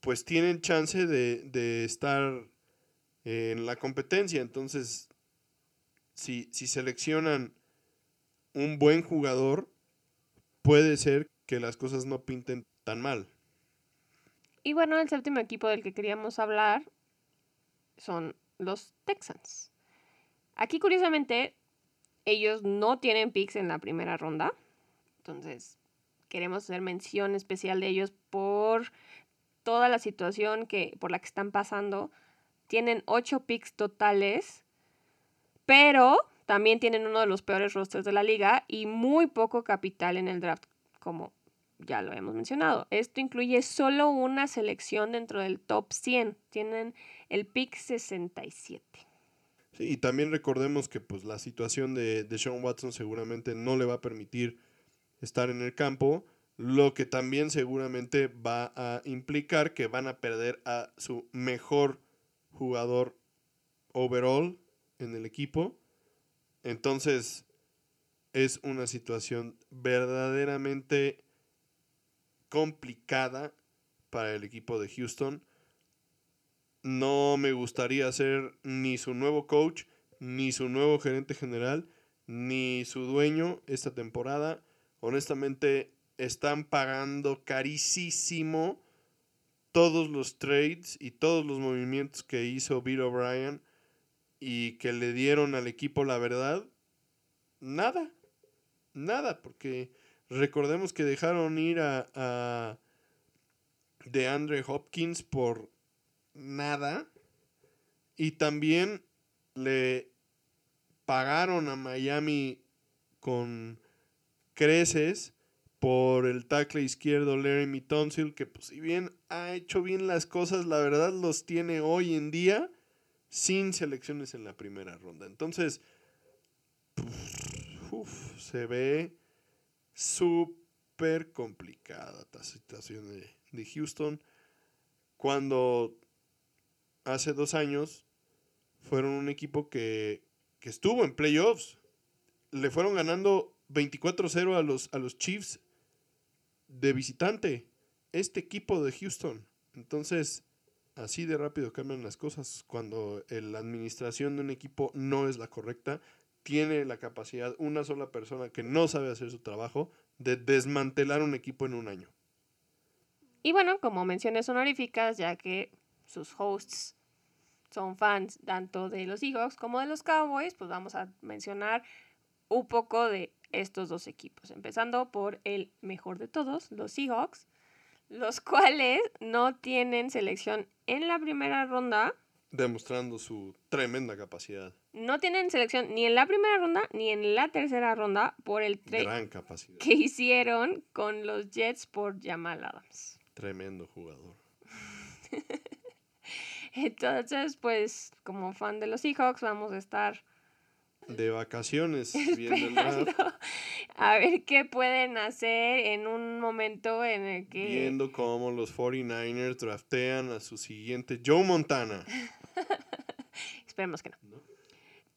pues tienen chance de, de estar en la competencia. Entonces, si, si seleccionan un buen jugador, puede ser que las cosas no pinten tan mal. Y bueno, el séptimo equipo del que queríamos hablar son los Texans. Aquí, curiosamente, ellos no tienen picks en la primera ronda. Entonces, queremos hacer mención especial de ellos por toda la situación que, por la que están pasando. Tienen ocho picks totales, pero también tienen uno de los peores rosters de la liga y muy poco capital en el draft, como ya lo hemos mencionado. Esto incluye solo una selección dentro del top 100. Tienen el pick 67. Sí, y también recordemos que pues, la situación de, de Sean Watson seguramente no le va a permitir estar en el campo, lo que también seguramente va a implicar que van a perder a su mejor jugador overall en el equipo. Entonces, es una situación verdaderamente complicada para el equipo de Houston. No me gustaría ser ni su nuevo coach, ni su nuevo gerente general, ni su dueño esta temporada. Honestamente, están pagando carísimo todos los trades y todos los movimientos que hizo Bill O'Brien y que le dieron al equipo la verdad. Nada, nada, porque Recordemos que dejaron ir a, a DeAndre Hopkins por nada. Y también le pagaron a Miami con creces por el tackle izquierdo Larry Tonsil, que pues si bien ha hecho bien las cosas, la verdad los tiene hoy en día sin selecciones en la primera ronda. Entonces, se ve súper complicada la situación de, Houston. Cuando hace dos años fueron un equipo que, que estuvo en playoffs. Le fueron ganando 24-0 a los, a los Chiefs de visitante. Este equipo de Houston. Entonces, así de rápido cambian las cosas cuando la administración de un equipo no es la correcta tiene la capacidad, una sola persona que no sabe hacer su trabajo, de desmantelar un equipo en un año. Y bueno, como menciones honoríficas, ya que sus hosts son fans tanto de los Seahawks como de los Cowboys, pues vamos a mencionar un poco de estos dos equipos, empezando por el mejor de todos, los Seahawks, los cuales no tienen selección en la primera ronda. Demostrando su tremenda capacidad no tienen selección ni en la primera ronda ni en la tercera ronda por el trade que hicieron con los Jets por Jamal Adams. Tremendo jugador. Entonces, pues, como fan de los Seahawks, vamos a estar de vacaciones viendo el A ver qué pueden hacer en un momento en el que. Viendo cómo los 49ers draftean a su siguiente Joe Montana. Esperemos que no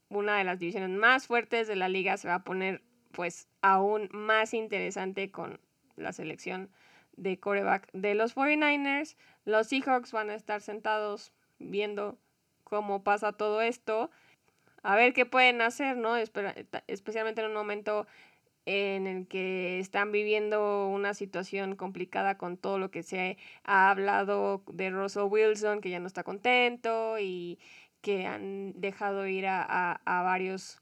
una de las divisiones más fuertes de la liga se va a poner pues aún más interesante con la selección de coreback de los 49ers. Los Seahawks van a estar sentados viendo cómo pasa todo esto, a ver qué pueden hacer, ¿no? especialmente en un momento en el que están viviendo una situación complicada con todo lo que se ha hablado de Russell Wilson, que ya no está contento y que han dejado ir a, varios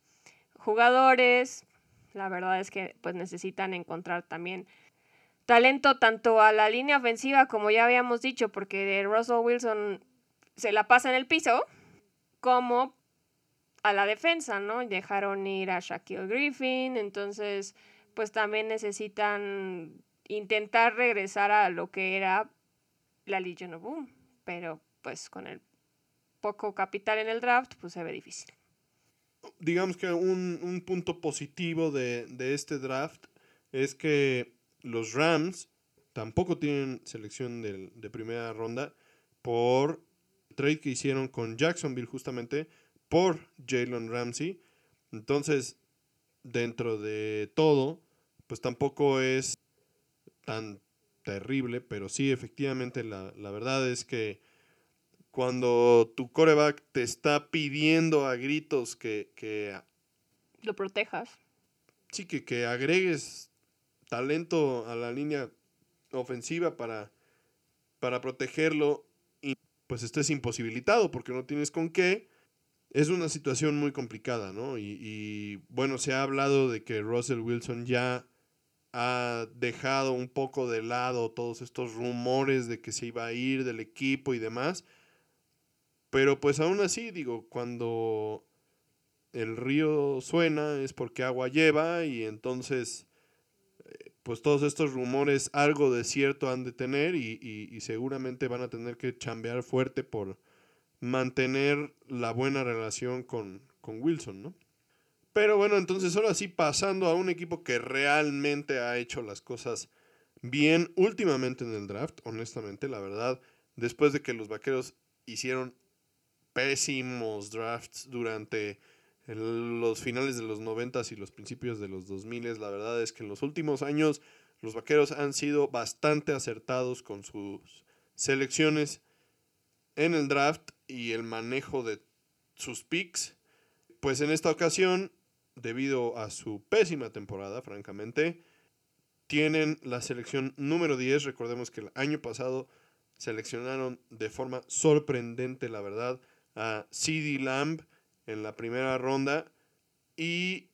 jugadores. La verdad es que pues necesitan encontrar también talento tanto a la línea ofensiva como ya habíamos dicho, porque Russell Wilson se la pasa en el piso, como a la defensa, ¿no? Dejaron ir a Shaquille Griffin, entonces pues también necesitan intentar regresar a lo que era la Legion of Boom, pero pues con el poco capital en el draft, pues se ve difícil. Digamos que un, punto positivo de, de este draft es que los Rams tampoco tienen selección de, de primera ronda por trade que hicieron con Jacksonville justamente por Jalen Ramsey. Entonces, dentro de todo, pues tampoco es tan terrible, pero sí, efectivamente, la, verdad es que cuando tu coreback te está pidiendo a gritos que, que lo protejas. Sí, que, que agregues talento a la línea ofensiva para, para protegerlo y pues estés imposibilitado porque no tienes con qué. Es una situación muy complicada, ¿no? Y, y bueno, se ha hablado de que Russell Wilson ya ha dejado un poco de lado todos estos rumores de que se iba a ir del equipo y demás. Pero pues aún así, digo, cuando el río suena es porque agua lleva y entonces eh, pues todos estos rumores algo de cierto han de tener y, y, seguramente van a tener que chambear fuerte por mantener la buena relación con, con Wilson, ¿no? Pero bueno, entonces ahora sí pasando a un equipo que realmente ha hecho las cosas bien últimamente en el draft, honestamente, la verdad, después de que los Vaqueros hicieron pésimos drafts durante los finales de los 90 y los principios de los 2000, la verdad es que en los últimos años los Vaqueros han sido bastante acertados con sus selecciones en el draft y el manejo de sus picks. Pues en esta ocasión debido a su pésima temporada, francamente. Tienen la selección número 10. Recordemos que el año pasado seleccionaron de forma sorprendente, la verdad, a CD Lamb en la primera ronda y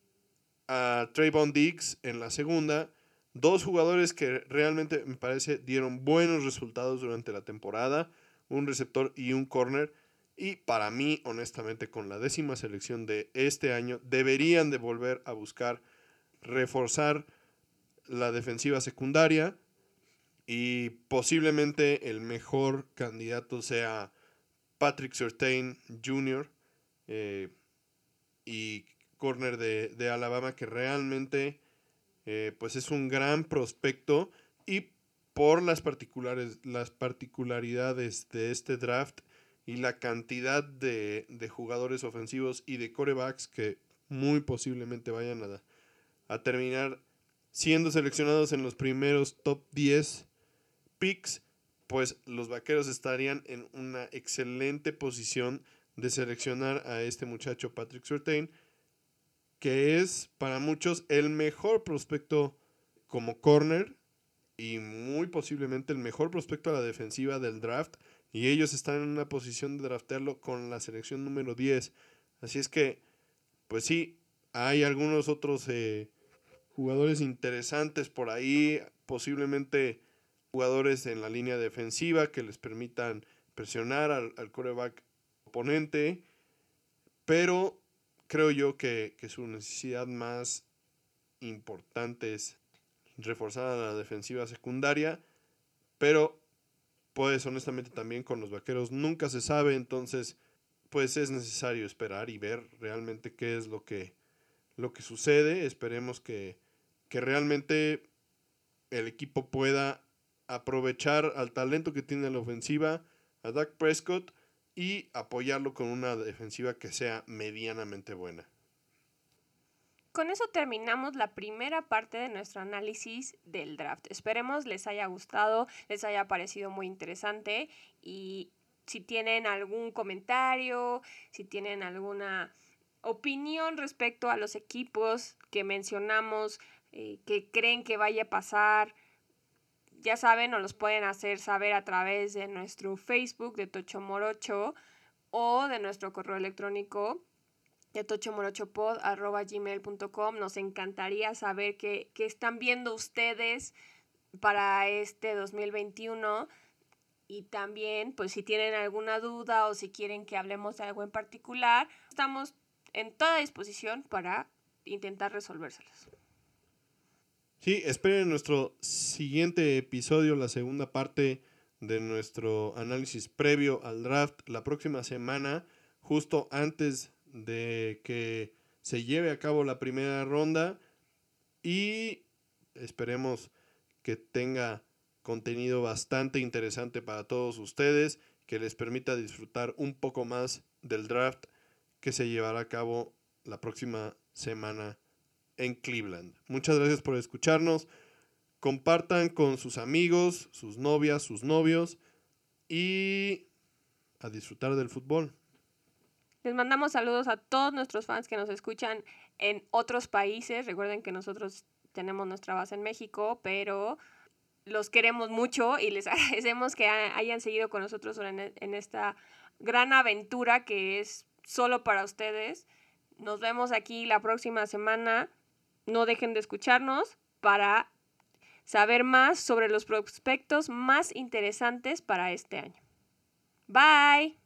a Trayvon Diggs en la segunda. Dos jugadores que realmente me parece dieron buenos resultados durante la temporada, un receptor y un corner. Y para mí, honestamente, con la décima selección de este año, deberían de volver a buscar reforzar la defensiva secundaria y posiblemente el mejor candidato sea Patrick Surtain Jr. Eh, y corner de, Alabama que realmente eh, pues es un gran prospecto y por las, particulares, las particularidades de este draft y la cantidad de, jugadores ofensivos y de corebacks que muy posiblemente vayan a, a terminar siendo seleccionados en los primeros top 10 picks, pues los vaqueros estarían en una excelente posición de seleccionar a este muchacho Patrick Surtain, que es para muchos el mejor prospecto como corner y muy posiblemente el mejor prospecto a la defensiva del draft y ellos están en una posición de draftearlo con la selección número 10. Así es que, pues sí, hay algunos otros eh, jugadores interesantes por ahí, posiblemente jugadores en la línea defensiva que les permitan presionar al, al coreback oponente, pero creo yo que, que su necesidad más importante es reforzar a la defensiva secundaria, pero pues honestamente también con los vaqueros nunca se sabe, entonces pues es necesario esperar y ver realmente qué es lo que, lo que sucede. Esperemos que, que realmente el equipo pueda aprovechar al talento que tiene la ofensiva, a Dak Prescott, y apoyarlo con una defensiva que sea medianamente buena. Con eso terminamos la primera parte de nuestro análisis del draft. Esperemos les haya gustado, les haya parecido muy interesante y si tienen algún comentario, si tienen alguna opinión respecto a los equipos que mencionamos, eh, que creen que vaya a pasar, ya saben, nos los pueden hacer saber a través de nuestro Facebook de Tocho Morocho o de nuestro correo electrónico de tochomorochopod.gmail.com. Nos encantaría saber qué, qué están viendo ustedes para este 2021 y también pues si tienen alguna duda o si quieren que hablemos de algo en particular, estamos en toda disposición para intentar resolvérselas. Sí, esperen nuestro siguiente episodio, la segunda parte de nuestro análisis previo al draft la próxima semana, justo antes de que se lleve a cabo la primera ronda y esperemos que tenga contenido bastante interesante para todos ustedes, que les permita disfrutar un poco más del draft que se llevará a cabo la próxima semana en Cleveland. Muchas gracias por escucharnos. Compartan con sus amigos, sus novias, sus novios y a disfrutar del fútbol. Les mandamos saludos a todos nuestros fans que nos escuchan en otros países. Recuerden que nosotros tenemos nuestra base en México, pero los queremos mucho y les agradecemos que hayan seguido con nosotros en esta gran aventura que es solo para ustedes. Nos vemos aquí la próxima semana. No dejen de escucharnos para saber más sobre los prospectos más interesantes para este año. Bye.